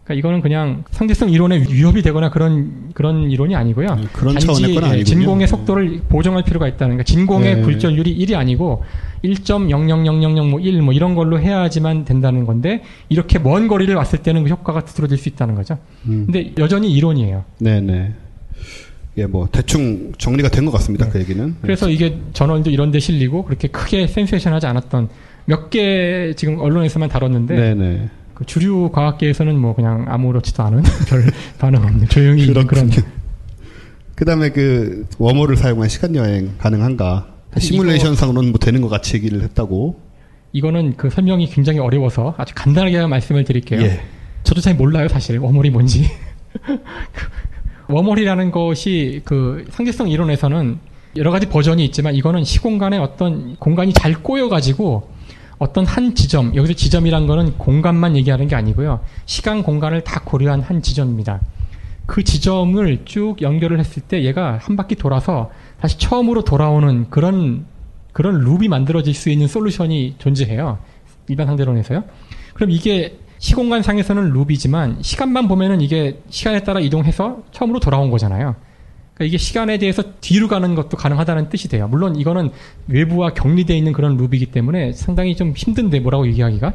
그러니까 이거는 그냥 상대성 이론에 위협이 되거나 그런 그런 이론이 아니고요. 음, 그런 아니군요. 진공의 속도를 보정할 필요가 있다는 그러니까 진공의 네. 굴절률이 1이 아니고 1.0000001뭐 뭐 이런 걸로 해야지만 된다는 건데 이렇게 먼 거리를 왔을 때는 그 효과가 두드러질 수 있다는 거죠. 음. 근데 여전히 이론이에요. 네, 네. 예, 뭐 대충 정리가 된 것 같습니다. 네. 그 얘기는. 그래서 이게 전원도 이런 데 실리고 그렇게 크게 센세이션하지 않았던 몇 개 지금 언론에서만 다뤘는데 네네. 네. 그 주류 과학계에서는 뭐 그냥 아무렇지도 않은 별 반응 없는 조용히 그런. 그 다음에 그 워머를 사용한 시간 여행 가능한가? 시뮬레이션 상으로는 뭐 되는 것 같이 얘기를 했다고. 이거는 그 설명이 굉장히 어려워서 아주 간단하게 말씀을 드릴게요. 예. 저도 잘 몰라요, 사실. 워머리 뭔지. 워머리라는 것이 그 상대성 이론에서는 여러 가지 버전이 있지만 이거는 시공간에 어떤 공간이 잘 꼬여가지고 어떤 한 지점, 여기서 지점이란 거는 공간만 얘기하는 게 아니고요. 시간, 공간을 다 고려한 한 지점입니다. 그 지점을 쭉 연결을 했을 때 얘가 한 바퀴 돌아서 다시 처음으로 돌아오는 그런, 그런 룹이 만들어질 수 있는 솔루션이 존재해요. 일반 상대론에서요. 그럼 이게 시공간 상에서는 룹이지만 시간만 보면은 이게 시간에 따라 이동해서 처음으로 돌아온 거잖아요. 그러니까 이게 시간에 대해서 뒤로 가는 것도 가능하다는 뜻이 돼요. 물론 이거는 외부와 격리되어 있는 그런 룹이기 때문에 상당히 좀 힘든데 뭐라고 얘기하기가.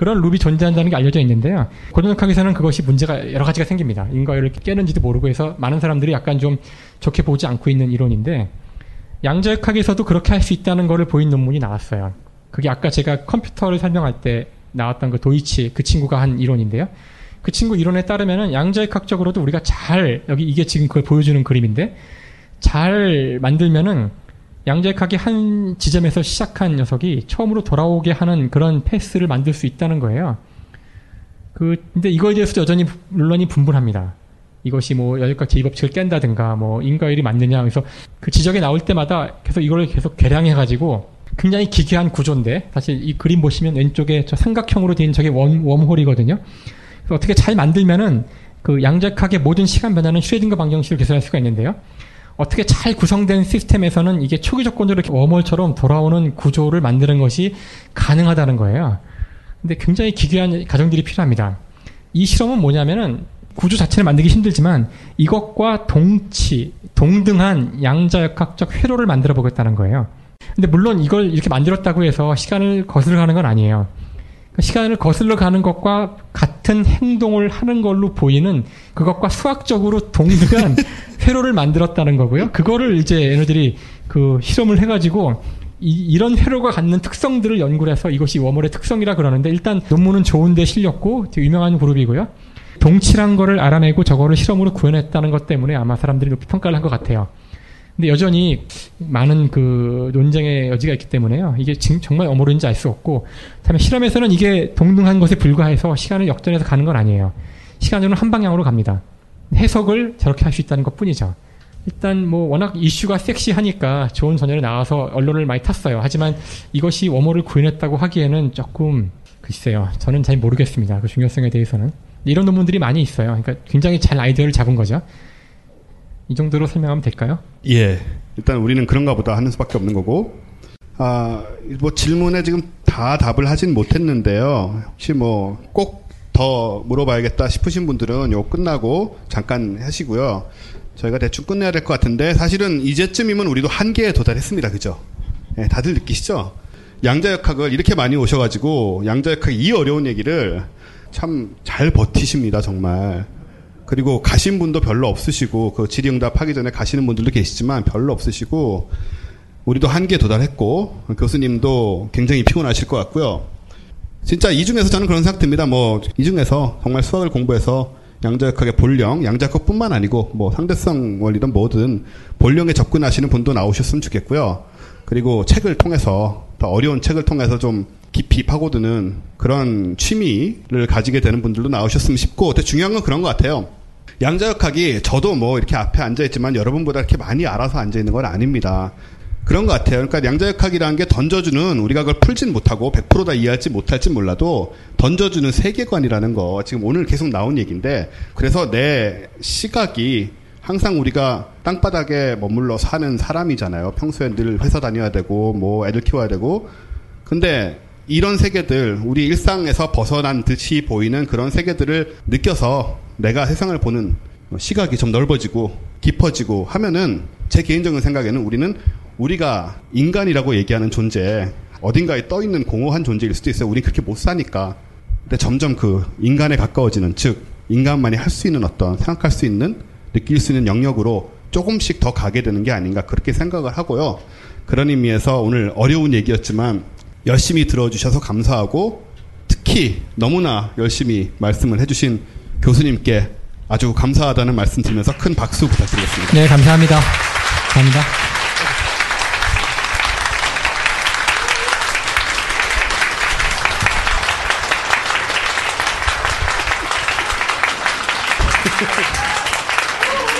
그런 룹이 존재한다는 게 알려져 있는데요. 고전역학에서는 그것이 문제가 여러 가지가 생깁니다. 인과율을 깨는지도 모르고 해서 많은 사람들이 약간 좀 좋게 보지 않고 있는 이론인데 양자역학에서도 그렇게 할 수 있다는 것을 보인 논문이 나왔어요. 그게 아까 제가 컴퓨터를 설명할 때 나왔던 그 도이치 그 친구가 한 이론인데요. 그 친구 이론에 따르면은 양자역학적으로도 우리가 잘 여기 이게 지금 그걸 보여주는 그림인데 잘 만들면은 양자역학이 한 지점에서 시작한 녀석이 처음으로 돌아오게 하는 그런 패스를 만들 수 있다는 거예요. 그 근데 이거에 대해서 여전히 논란이 분분합니다. 이것이 뭐 여역학 제2법칙을 깬다든가 뭐 인과율이 맞느냐 그래서 그 지적에 나올 때마다 계속 이걸 계속 개량해 가지고 굉장히 기괴한 구조인데 사실 이 그림 보시면 왼쪽에 저 삼각형으로 된 저게 원, 웜홀이거든요. 어떻게 잘 만들면은 그 양적하게 모든 시간 변화는 슈레딩거 방정식을 계산할 수가 있는데요. 어떻게 잘 구성된 시스템에서는 이게 초기 조건으로 웜홀처럼 돌아오는 구조를 만드는 것이 가능하다는 거예요. 근데 굉장히 기괴한 과정들이 필요합니다. 이 실험은 뭐냐면은 구조 자체를 만들기 힘들지만 이것과 동치, 동등한 양자역학적 회로를 만들어 보겠다는 거예요. 근데 물론 이걸 이렇게 만들었다고 해서 시간을 거슬러 가는 건 아니에요. 시간을 거슬러 가는 것과 같은 행동을 하는 걸로 보이는 그것과 수학적으로 동등한 회로를 만들었다는 거고요. 그거를 이제 얘네들이 그 실험을 해가지고 이, 런 회로가 갖는 특성들을 연구를 해서 이것이 워멀의 특성이라 그러는데 일단 논문은 좋은데 실렸고 유명한 그룹이고요. 동칠한 거를 알아내고 저거를 실험으로 구현했다는 것 때문에 아마 사람들이 높이 평가를 한 것 같아요. 근데 여전히 많은 그 논쟁의 여지가 있기 때문에요. 이게 정말 어머인지 알 수 없고, 다음에 실험에서는 이게 동등한 것에 불과해서 시간을 역전해서 가는 건 아니에요. 시간으로는 한 방향으로 갑니다. 해석을 저렇게 할 수 있다는 것 뿐이죠. 일단 뭐 워낙 이슈가 섹시하니까 좋은 전열에 나와서 언론을 많이 탔어요. 하지만 이것이 워머를 구현했다고 하기에는 조금 글쎄요. 저는 잘 모르겠습니다. 그 중요성에 대해서는. 이런 논문들이 많이 있어요. 그러니까 굉장히 잘 아이디어를 잡은 거죠. 이 정도로 설명하면 될까요? 예. 일단 우리는 그런가 보다 하는 수밖에 없는 거고. 아, 뭐 질문에 지금 다 답을 하진 못했는데요. 혹시 뭐 꼭 더 물어봐야겠다 싶으신 분들은 요 끝나고 잠깐 하시고요. 저희가 대충 끝내야 될 것 같은데 사실은 이제쯤이면 우리도 한계에 도달했습니다. 그죠? 예, 다들 느끼시죠? 양자역학을 이렇게 많이 오셔가지고 양자역학 이 어려운 얘기를 참 잘 버티십니다. 정말. 그리고 가신 분도 별로 없으시고 그 질의응답 하기 전에 가시는 분들도 계시지만 별로 없으시고 우리도 한계에 도달했고 교수님도 굉장히 피곤하실 것 같고요. 진짜 이 중에서 저는 그런 생각 듭니다. 뭐 이 중에서 정말 수학을 공부해서 양자역학의 본령, 양자역학뿐만 아니고 뭐 상대성 원리든 뭐든 본령에 접근하시는 분도 나오셨으면 좋겠고요. 그리고 책을 통해서 더 어려운 책을 통해서 좀 깊이 파고드는 그런 취미를 가지게 되는 분들도 나오셨으면 싶고, 근데 중요한 건 그런 것 같아요. 양자역학이 저도 뭐 이렇게 앞에 앉아 있지만 여러분보다 이렇게 많이 알아서 앉아 있는 건 아닙니다. 그런 것 같아요. 그러니까 양자역학이라는 게 던져주는 우리가 그걸 풀진 못하고 100%다 이해할지 못할지 몰라도 던져주는 세계관이라는 거 지금 오늘 계속 나온 얘기인데 그래서 내 시각이 항상 우리가 땅바닥에 머물러 사는 사람이잖아요. 평소에 늘 회사 다녀야 되고 뭐 애들 키워야 되고 근데 이런 세계들 우리 일상에서 벗어난 듯이 보이는 그런 세계들을 느껴서 내가 세상을 보는 시각이 좀 넓어지고 깊어지고 하면은 제 개인적인 생각에는 우리는 우리가 인간이라고 얘기하는 존재, 어딘가에 떠 있는 공허한 존재일 수도 있어요. 우리 그렇게 못 사니까. 근데 점점 그 인간에 가까워지는, 즉, 인간만이 할 수 있는 어떤 생각할 수 있는, 느낄 수 있는 영역으로 조금씩 더 가게 되는 게 아닌가 그렇게 생각을 하고요. 그런 의미에서 오늘 어려운 얘기였지만 열심히 들어주셔서 감사하고 특히 너무나 열심히 말씀을 해주신 교수님께 아주 감사하다는 말씀 드리면서 큰 박수 부탁드리겠습니다. 네, 감사합니다. 감사합니다.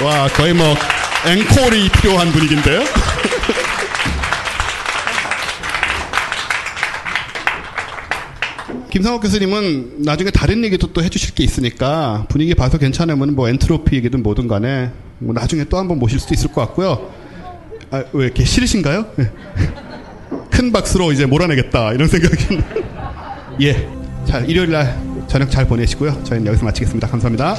와, 거의 뭐, 앵콜이 필요한 분위기인데요? 김상욱 교수님은 나중에 다른 얘기도 또 해주실 게 있으니까 분위기 봐서 괜찮으면 뭐 엔트로피 얘기든 뭐든 간에 뭐 나중에 또 한번 모실 수도 있을 것 같고요. 아, 왜 이렇게 싫으신가요? 큰 박수로 이제 몰아내겠다 이런 생각이. 예. 자, 일요일 날 저녁 잘 보내시고요. 저희는 여기서 마치겠습니다. 감사합니다.